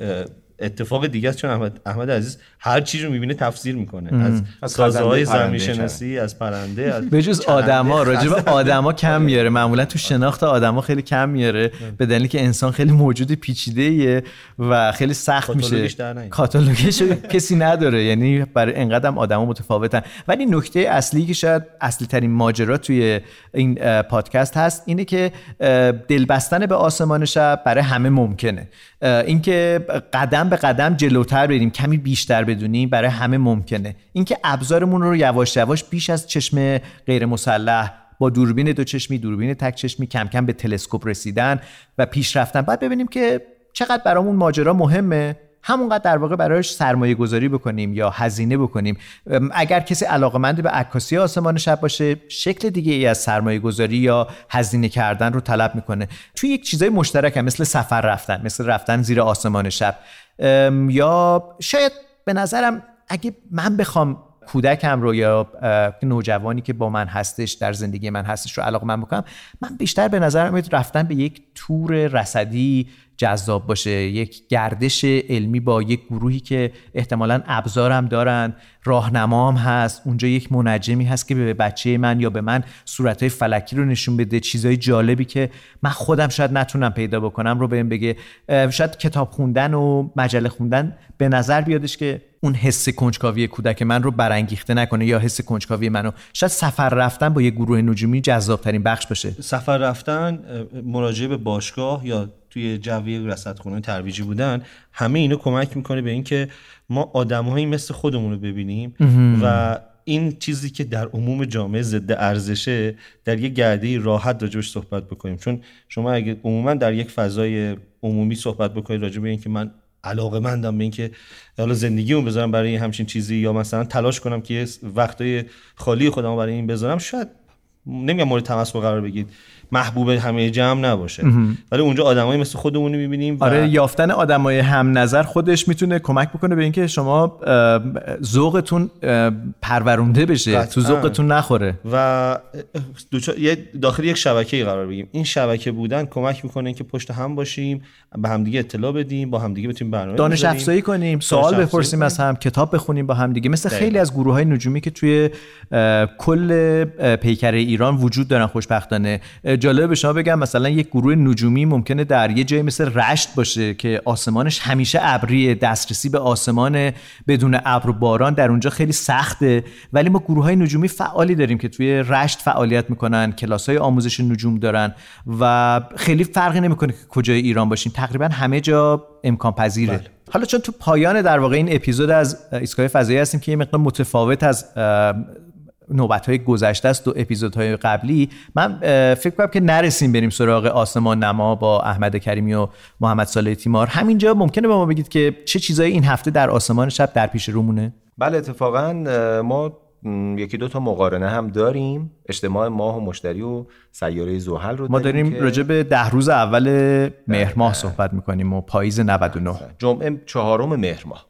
اتفاق دیگه است چون احمد, احمد عزیز هر چیز رو می‌بینه تفسیر می‌کنه. از, از سازهای زمین شناسی از پرنده از به جز آدما راجب آدما کم میاره معمولا تو شناخت آدما خیلی کم میاره به دلیلی که انسان خیلی موجود پیچیده و خیلی سخت میشه. کاتالوگش کسی نداره. یعنی برای انقدر آدما متفاوتن. ولی نکته اصلی که شاید اصلی ترین ماجرا توی این پادکست هست اینه که دل بستن به آسمان شب برای همه ممکنه. اینکه قدم به قدم جلوتر بریم کمی بیشتر بدونیم برای همه ممکنه. اینکه ابزارمون رو یواش یواش بیش از چشم غیر مسلح با دوربین دو چشمی دوربین تک چشمی کم کم به تلسکوپ رسیدن و پیش رفتن. بعد ببینیم که چقدر برامون ماجرا مهمه. همونقدر در واقع برایش سرمایه گذاری بکنیم یا هزینه بکنیم. اگر کسی علاقمند به عکاسی آسمان شب باشه شکل دیگه ای از سرمایه گذاری یا هزینه کردن رو طلب می‌کنه. توی یک چیزای مشترک هم مثل سفر رفتن مثل رفتن زیر آسمان شب. یا شاید به نظرم اگه من بخوام کودکم رو یا نوجوانی که با من هستش در زندگی من هستش رو علاقه من بکنم من بیشتر به نظرم رفتن به یک تور رصدی جذاب باشه. یک گردش علمی با یک گروهی که احتمالا ابزارم دارن راهنمام هست. اونجا یک منجمی هست که به بچه من یا به من صورتهای فلکی رو نشون بده چیزهای جالبی که من خودم شاید نتونم پیدا بکنم رو بهم بگه. شاید کتاب خوندن و مجله خوندن به نظر بیادش که اون حس کنجکاوی کودک من رو برانگیخته نکنه یا حس کنجکاوی منو شاید سفر رفتن با یه گروه نجومی جذاب ترین بخش باشه. سفر رفتن مراجعه به باشگاه یا توی جوی رصدخونه ترویجی بودن همه اینو کمک می‌کنه به اینکه ما آدمهایی مثل خودمون رو ببینیم و این چیزی که در عموم جامعه ضد ارزشه در یک گرده راحت راجبش صحبت بکنیم. چون شما اگه عموما در یک فضای عمومی صحبت بکنید راجب به اینکه من علاقه مندم به اینکه حالا زندگیمو بذارم برای همچین چیزی یا مثلا تلاش کنم که وقتای خالی خودم برای این بذارم شاید نمیگم مورد تمسخر قرار بگید محبوب همه جمع نباشه ولی اونجا آدمایی مثل خودمون می‌بینیم و آره یافتن آدمای هم نظر خودش می‌تونه کمک بکنه به اینکه شما ذوقتون پرورونده بشه قطعاً. تو ذوقتون نخوره و یه داخل یک شبکه قرار بگیم این شبکه بودن کمک می‌کنه که پشت هم باشیم به همدیگه اطلاع بدیم با همدیگه بتونیم برنامه دانش. افزایی کنیم سوال بپرسیم. از هم کتاب بخونیم با هم دیگه مثل دقیقاً. خیلی از گروه های نجومی که توی کل پیکره ایران وجود دارن خوشبختانه جالبه به شما بگم مثلا یک گروه نجومی ممکنه در یه جایی مثل رشت باشه که آسمانش همیشه ابریه دسترسی به آسمان بدون ابر و باران در اونجا خیلی سخته. ولی ما گروه های نجومی فعالی داریم که توی رشت فعالیت می‌کنن کلاس های آموزش نجوم دارن و خیلی فرقی نمی‌کنه که کجای ایران باشیم. تقریبا همه جا امکان پذیره. بله. حالا چون تو پایان در واقع این اپیزود از ایستگاه فضایی هستیم که یه مقدار متفاوت از نوبت های گذشته است و اپیزودهای قبلی. من فکر کنم که نرسیم بریم سراغ آسمان نما با احمد کریمی و محمد صالح تیمار. همینجا ممکنه به ما بگید که چه چیزایی این هفته در آسمان شب در پیش رومونه بله اتفاقا ما یکی دو تا مقارنه هم داریم. اجتماع ماه و مشتری و سیاره زحل رو ما داریم که راجع به ده روز اول مهر ماه صحبت می‌کنیم و پاییز 99 جمعه چهارم مهر ماه.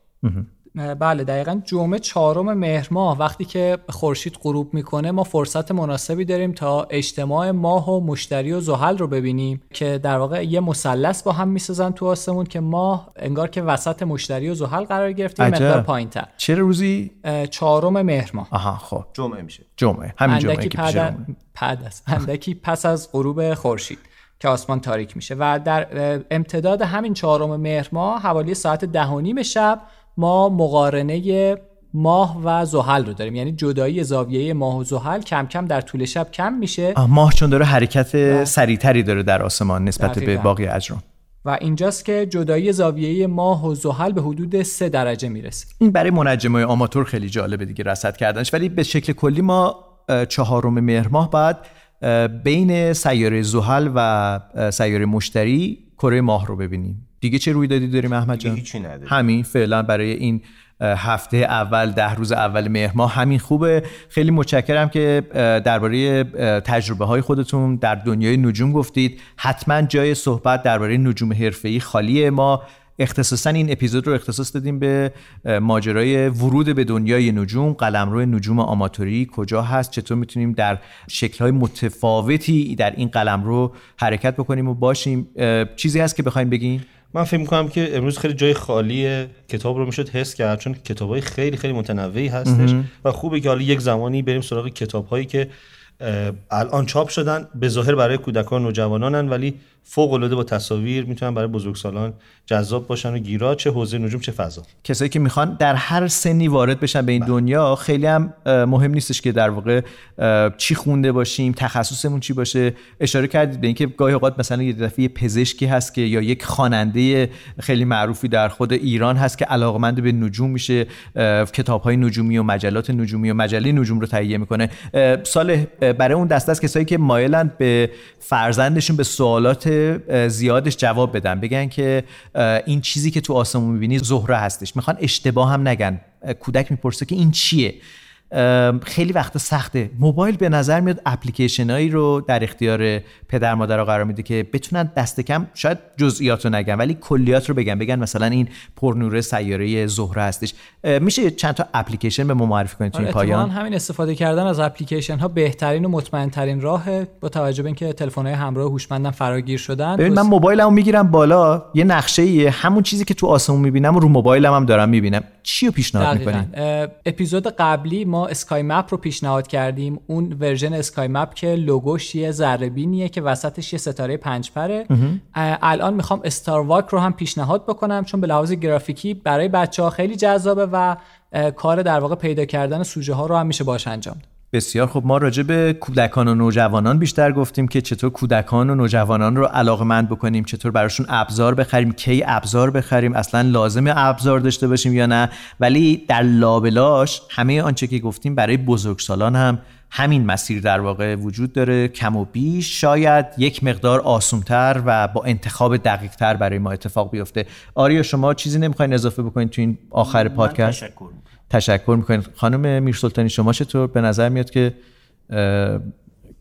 بله دقیقا جمعه چهارم مهر ماه وقتی که خورشید غروب می‌کنه ما فرصت مناسبی داریم تا اجتماع ماه و مشتری و زحل رو ببینیم که در واقع یه مثلث با هم می‌سازن تو آسمون که ماه انگار که وسط مشتری و زحل قرار گرفته. مقدار پایینتر. چه روزی؟ چهارم مهر ماه. آها خب. جمعه میشه. جمعه. همین جمعه که پیش پد... پد است. اندکی پس از غروب خورشید که آسمان تاریک میشه. و در امتداد همین چهارم مهر ماه حوالی ساعت ده و نیم شب ما مقارنه ماه و زحل رو داریم. یعنی جدایی زاویه ماه و زحل کم کم در طول شب کم میشه. ماه چون داره حرکت سریعتری داره در آسمان نسبت به دقیقاً. باقی اجرام. و اینجاست که جدایی زاویه ماه و زحل به حدود سه درجه می‌رسه. این برای منجمای آماتور خیلی جالبه دیگه رصد کردنش. ولی به شکل کلی ما چهارم مهر ماه بعد بین سیاره زحل و سیاره مشتری کره ماه رو ببینیم. دیگه چه رویدادی داریم احمد جان؟ هیچی نداریم. همین فعلا برای این هفته اول ده روز اول مهر ماه همین خوبه. خیلی متشکرم که درباره تجربه های خودتون در دنیای نجوم گفتید. حتما جای صحبت درباره نجوم حرفه‌ای خالیه. ما اختصاصا این اپیزود رو اختصاص دادیم به ماجرای ورود به دنیای نجوم. قلمرو نجوم آماتوری کجا هست؟ چطور می‌تونیم در شکل‌های متفاوتی در این قلمرو حرکت بکنیم و باشیم؟ چیزی هست که بخوایم بگین من فکر می‌کنم که امروز خیلی جای خالی کتاب رو می‌شد حس کرد چون کتاب های خیلی خیلی متنوعی هستش و خوبه که حالا یک زمانی بریم سراغ کتاب هایی که الان چاپ شدن به ظاهر برای کودکان و نوجوانانن ولی فوق العاده با تصاویر می‌تونن برای بزرگسالان جذاب باشن و گیرا چه حوزه نجوم چه فضا. کسایی که می‌خوان در هر سنی وارد بشن به این دنیا خیلی هم مهم نیستش که در واقع چی خونده باشیم تخصصمون چی باشه. اشاره کردید به اینکه گاهی اوقات مثلا یه دفعه پزشکی هست که یا یک خواننده خیلی معروفی در خود ایران هست که علاقمند به نجوم میشه کتاب های نجومی و مجلات نجومی و مجله نجوم رو تهیه می‌کنه. سال برای اون دسته از کسایی که مایلن به فرزندشون به سوالات زیادش جواب بدن. بگن که این چیزی که تو آسمون می‌بینی زهره هستش. می‌خوان اشتباه هم نگن. کودک می‌پرسه که این چیه؟ خیلی وقتا سخته. موبایل به نظر میاد اپلیکیشن هایی رو در اختیار پدر مادر قرار میده که بتونن دست کم شاید جزئیات رو نگن ولی کلیات رو بگن. بگن مثلا این پرنور سیاره زهره هستش. میشه چند تا اپلیکیشن به ما معرفی کنید تو آره، این اتفاقاً پایان؟ همین استفاده کردن از اپلیکیشن ها بهترین و مطمئن ترین راه با توجه به اینکه تلفن های همراه هوشمندم فراگیر شدن. ببین من موبایلمو می‌گیرم بالا یه نقشه ایه همون چیزی که تو آسمون می‌بینم رو موبایلم هم دارم می‌بینم. چی رو پیشنهاد. می‌کنین اپیزود قبلی ما Sky Map رو پیشنهاد کردیم. اون ورژن Sky Map که لوگوش یه ذره بینیه که وسطش یه ستاره پنج پره. الان می‌خوام Star Walk رو هم پیشنهاد بکنم چون به لحاظ گرافیکی برای بچه ها خیلی جذابه و کار در واقع پیدا کردن سوژه ها رو هم میشه باش انجام داد. بسیار خب ما راجع به کودکان و نوجوانان بیشتر گفتیم که چطور کودکان و نوجوانان رو علاقمند بکنیم چطور براشون ابزار بخریم کی ابزار بخریم اصلا لازم ابزار داشته باشیم یا نه. ولی در لابلاش همه آنچه که گفتیم برای بزرگسالان هم همین مسیر در واقع وجود داره. کم و بیش شاید یک مقدار آسونتر و با انتخاب دقیقتر برای ما اتفاق بیفته. آریا شما چیزی نمی‌خواین اضافه بکنید تو این آخر پادکست؟ تشکر. تشکر می‌کنید خانم میرسلطانی شما چطور؟ به نظر میاد که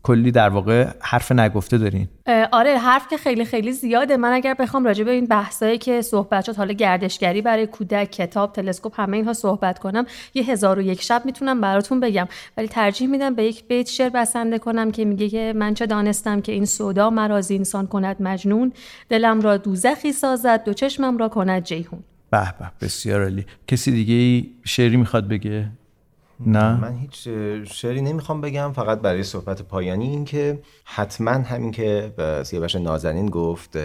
کلی در واقع حرف نگفته دارین. آره حرف که خیلی خیلی زیاده. من اگر بخوام راجع به این بحثایی که صحبت شد حالا گردشگری برای کودک کتاب تلسکوپ همه اینها صحبت کنم یه هزار و یک شب می‌تونم براتون بگم. ولی ترجیح میدم به یک بیت شعر بسنده کنم که میگه که من چه دانستم که این سودا مرا انسان کند مجنون. دلم را دوزخی سازد دو چشمم را کند جیهون به به بسیار عالی. کسی دیگه ای شعری می‌خواد بگه؟ نه؟ من هیچ شعری نمی‌خوام بگم فقط برای صحبت پایانی این که حتما همین که سیاوش نازنین گفت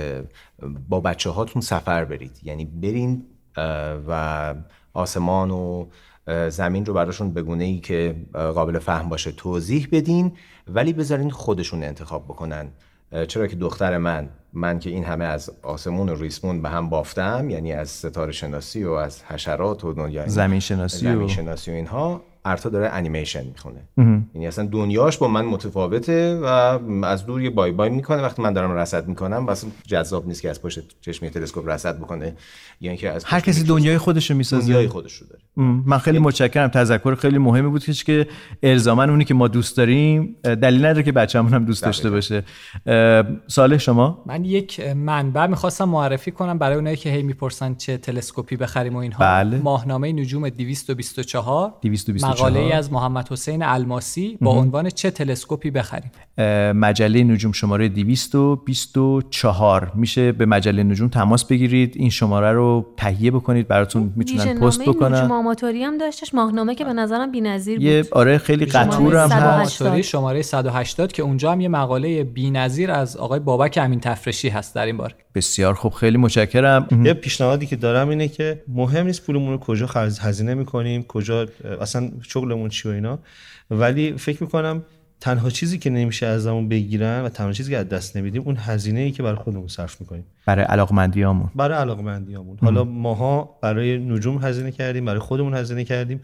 با بچه هاتون سفر برید. یعنی برین و آسمان و زمین رو براشون به گونه ای که قابل فهم باشه توضیح بدین ولی بذارین خودشون انتخاب بکنن. چرا که دختر من من که این همه از آسمون و ریسمون به هم بافتم یعنی از ستاره شناسی و از حشرات و دنیا زمین شناسی و- زمین شناسی و اینها ارتا داره انیمیشن می‌خونه. یعنی اصلا دنیاش با من متفاوته و از دور یه بای بای می‌کنه. وقتی من دارم رصد می‌کنم واسه جذاب نیست که از پشت چشمی تلسکوپ رصد بکنه. یا اینکه از هر کسی دنیای خودش رو می‌سازه. دنیای خودش رو داره. من خیلی متشکرم. تذکر خیلی مهمی بود که الزاما اونی که ما دوست داریم دلیل نداره که بچه‌مون هم دوست داشته باشه. صالح شما؟ من یک منبع می‌خواستم معرفی کنم برای اونایی که هی می‌پرسن چه تلسکوپی بخریم و اینها. بله. ماهنامه نجوم 224 224. مقاله ای از محمد حسین الماسی با عنوان چه تلسکوپی بخریم. مجله نجوم شماره 224 میشه به مجله نجوم تماس بگیرید. این شماره رو تهیه بکنید. براتون می‌تونن پست بکنن. آماتوری هم داشتش. ماهنامه که به نظرم بی‌نظیر بود. یه آره خیلی قطور هم 180. هست. آماتوری شماره 180 که اونجا هم یه مقاله بی‌نظیر از آقای بابک امین تفرشی هست در این باره. بسیار خوب خیلی متشکرم. یه پیشنهادی که دارم اینه که مهم نیست پولمون رو کجا خرج هزینه می‌کنیم کجا اصلا شغلمون چی و اینا. ولی فکر می‌کنم تنها چیزی که نمیشه ازمون بگیرن و تنها چیزی که از دست نمیدیم اون هزینه ای که برای خودمون صرف می‌کنیم. برای علاقمندیامون برای علاقمندیامون حالا ماها برای نجوم هزینه کردیم برای خودمون هزینه کردیم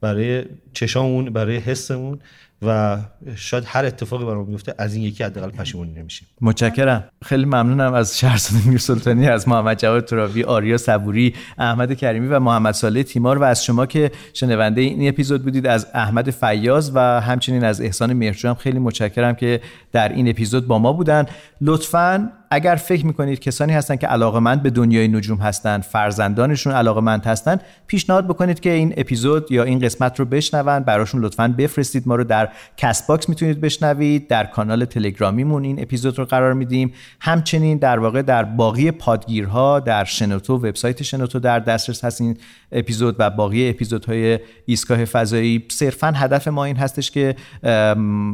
برای چشامون برای حسمون. و شاید هر اتفاقی برامون بیفته از این یکی حداقل پشیمون نمیشیم. متشکرم. خیلی ممنونم از شهرزاد میرسلطانی از محمد جواد ترابی آریا صبوری احمد کریمی و محمد صالح تیمار. و از شما که شنونده این اپیزود بودید از احمد فیاض و همچنین از احسان مهرجو هم خیلی متشکرم که در این اپیزود با ما بودن. لطفاً اگر فکر می‌کنید کسانی هستن که علاقمند به دنیای نجوم هستن فرزندانشون علاقمند هستن پیشنهاد بکنید که این اپیزود یا این قسمت رو بشنون. براشون لطفاً بفرستید ما رو در Castbox می‌تونید بشنوید در کانال تلگرامیمون این اپیزود رو قرار میدیم. همچنین در واقع در باقی پادگیرها در شنوتو وبسایت شنوتو در دسترس هست این اپیزود و باقی اپیزودهای ایستگاه فضایی. صرفا هدف ما این هستش که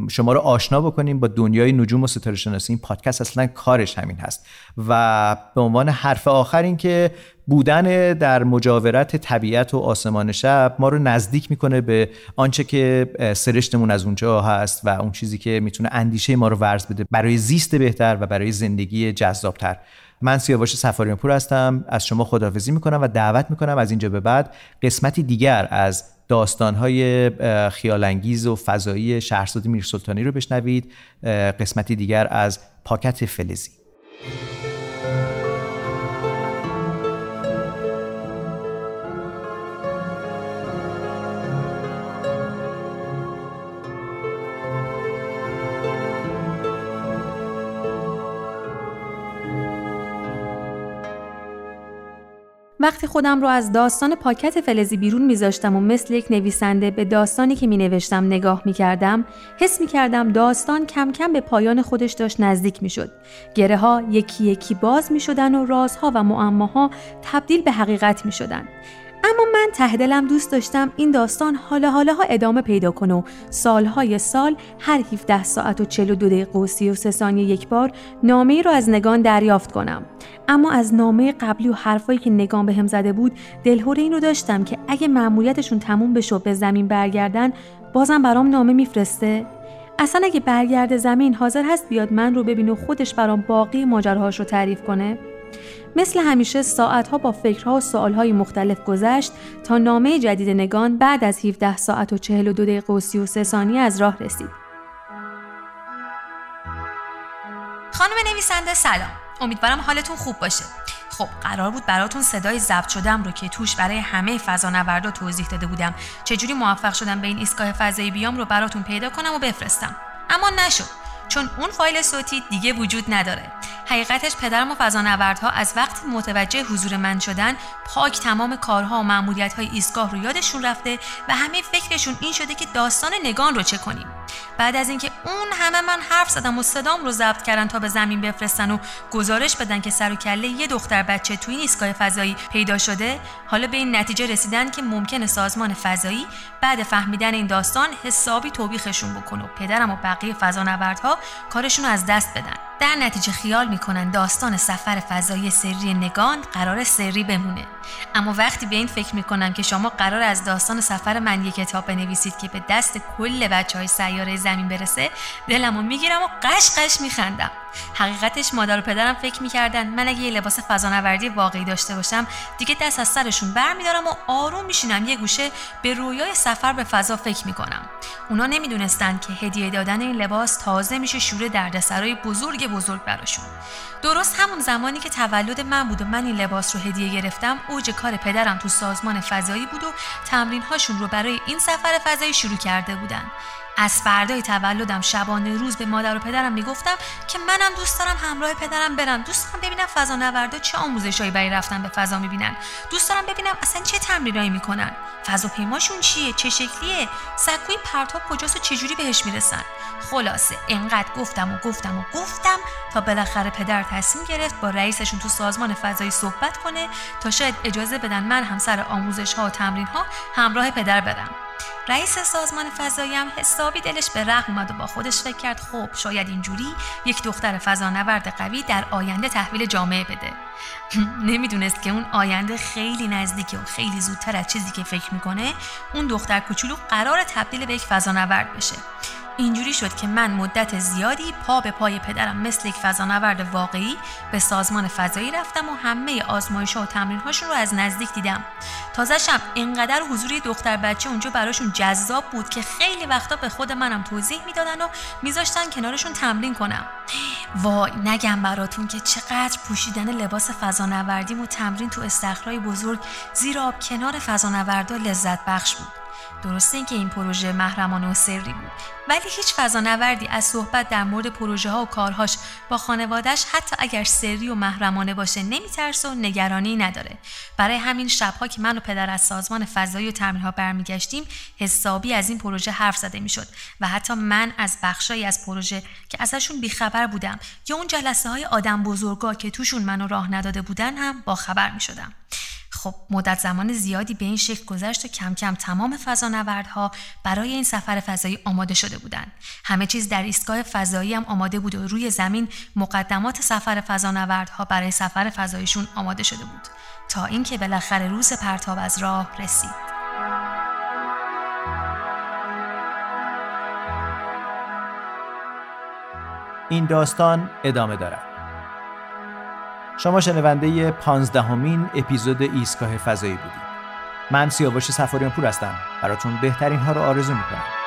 شما رو آشنا بکنیم با دنیای نجوم و ستاره شناسی این پادکست اصلا کارش همین هست. و به عنوان حرف آخر این که بودن در مجاورت طبیعت و آسمان شب ما رو نزدیک می‌کنه به آنچه که سرشتمون از اونجا هست و اون چیزی که می‌تونه اندیشه ما رو ورز بده برای زیست بهتر و برای زندگی جذابتر. من سیاوش سفاریان پور هستم. از شما خداحافظی می‌کنم و دعوت می‌کنم از اینجا به بعد قسمتی دیگر از داستانهای خیالانگیز و فضایی شهرزاد میرسلطانی رو بشنوید. قسمتی دیگر از پاکت فلزی. وقتی خودم رو از داستان پاکت فلزی بیرون میذاشتم و مثل یک نویسنده به داستانی که می نوشتم نگاه می کردم حس می کردم داستان کم کم به پایان خودش داشت نزدیک می شد. گره ها یکی یکی باز می شدن و رازها و معماها تبدیل به حقیقت می شدن. اما من ته دلم دوست داشتم این داستان حالا حالا ها ادامه پیدا کنه و سالهای سال هر 17 ساعت و 42 دقیقه و 33 ثانیه یک بار نامه ای رو از نگان دریافت کنم اما از نامه قبلی و حرفایی که نگان به هم زده بود دلهوره این رو داشتم که اگه مأموریتشون تموم بشه و به زمین برگردن بازم برام نامه میفرسته اصلا اگه برگرد زمین حاضر هست بیاد من رو ببینه و خودش برام باقی ماجراهاش رو تعریف کنه مثل همیشه ساعتها با فکرها و سوالهای مختلف گذشت تا نامه جدید نگان بعد از 17 ساعت و 42 دقیقه و 33 ثانیه از راه رسید. خانم نویسنده سلام. امیدوارم حالتون خوب باشه. خب قرار بود براتون صدای ضبط شدم رو که توش برای همه فضانوردا توضیح داده بودم. چجوری موفق شدم به این ایستگاه فضایی بیام رو براتون پیدا کنم و بفرستم. اما نشد. چون اون فایل صوتی دیگه وجود نداره. حقیقتش پدرم و فضانوردها از وقتی متوجه حضور من شدن پاک تمام کارها و معمولیت های ایستگاه رو یادشون رفته و همه فکرشون این شده که داستان نگان رو چه کنیم. بعد از اینکه اون همه من حرف زدم و صدام رو ضبط کردن تا به زمین بفرستن و گزارش بدن که سر و کله یه دختر بچه توی این ایستگاه فضایی پیدا شده حالا به این نتیجه رسیدن که ممکنه سازمان فضایی بعد فهمیدن این داستان حسابی توبیخشون بکنه و پدرم و بقیه فضانوردها کارشون رو از دست بدن. در نتیجه خیال می‌کنن داستان سفر فضایی سری نگان قرار سری بمونه. اما وقتی به این فکر می‌کنم که شما قرار از داستان سفر من یک کتاب بنویسید که به دست کل بچه های سیاره زمین برسه دلمو می‌گیرم و قش قش میخندم. حقیقتش مادر و پدرم فکر می‌کردن من اگه یه لباس فضانوردی واقعی داشته باشم دیگه دست از سرشون برمیدارم و آروم میشینم یه گوشه به رویای سفر به فضا فکر می‌کنم. اونا نمی‌دونستند که هدیه دادن این لباس تازه میشه شور دردسرای بزرگ بزرگ براشون. درست همون زمانی که تولد من بود و من این لباس رو هدیه گرفتم اوج کار پدرم تو سازمان فضایی بود و تمرین هاشون رو برای این سفر فضایی شروع کرده بودن. از فردای تولدم شبانه روز به مادر و پدرم می‌گفتم که منم دوست دارم همراه پدرم برم. دوست دارم ببینم فضا نوردا چه آموزشهایی برای رفتن به فضا می‌بینن. دوست دارم ببینم اصلا چه تمرینایی می‌کنن. فضاپیماشون چیه؟ چه شکلیه؟ سکوی پرتاب کجاست و چجوری بهش می‌رسن؟ خلاصه انقدر گفتم و گفتم و گفتم تا بالاخره پدر تصمیم گرفت با رئیسشون تو سازمان فضایی صحبت کنه تا شاید اجازه بدن من هم سر آموزش ها و تمرین ها همراه پدر برم. رئیس سازمان فضایی هم حسابی دلش به رحم اومد و با خودش فکر کرد خب شاید اینجوری یک دختر فضانورد قوی در آینده تحویل جامعه بده. نمی‌دونست که اون آینده خیلی نزدیکه و خیلی زودتر از چیزی که فکر می‌کنه اون دختر کوچولو قرار تبدیل به یک فضانورد بشه. اینجوری شد که من مدت زیادی پا به پای پدرم مثل یک فضانورد واقعی به سازمان فضایی رفتم و همه آزمایش و تمرین هاشون رو از نزدیک دیدم. تازهشم اینقدر حضوری دختر بچه اونجا براشون جذاب بود که خیلی وقتا به خود منم توضیح می‌دادن و میذاشتن کنارشون تمرین کنم. وای نگم براتون که چقدر پوشیدن لباس فضانوردیم و تمرین تو استخرای بزرگ زیر آب کنار فضانوردا لذت بخش بود. درسته اینکه این پروژه محرمانه و سری بود ولی هیچ فضانوردی از صحبت در مورد پروژه ها و کارهاش با خانوادش حتی اگر سری و محرمانه باشه نمیترسه و نگرانی نداره برای همین شبها که من و پدر از سازمان فضایی و تمرین ها برمیگشتیم حسابی از این پروژه حرف زده می‌شد و حتی من از بخشایی از پروژه که ازشون بیخبر بودم یا اون جلسه های آدم بزرگا که توشون منو راه نداده بودن هم با خبر می شدم. خب مدت زمان زیادی به این شکل گذشت و کم کم تمام فضانوردها برای این سفر فضایی آماده شده بودند. همه چیز در ایستگاه فضایی هم آماده بود و روی زمین مقدمات سفر فضانوردها برای سفر فضاییشون آماده شده بود تا اینکه بالاخره روز پرتاب از راه رسید. این داستان ادامه دارد شما شنونده پانزدهمین اپیزود ایستگاه فضایی بودید. من سیاوش سفاریان پور هستم. براتون بهترین ها رو آرزو می‌کنم.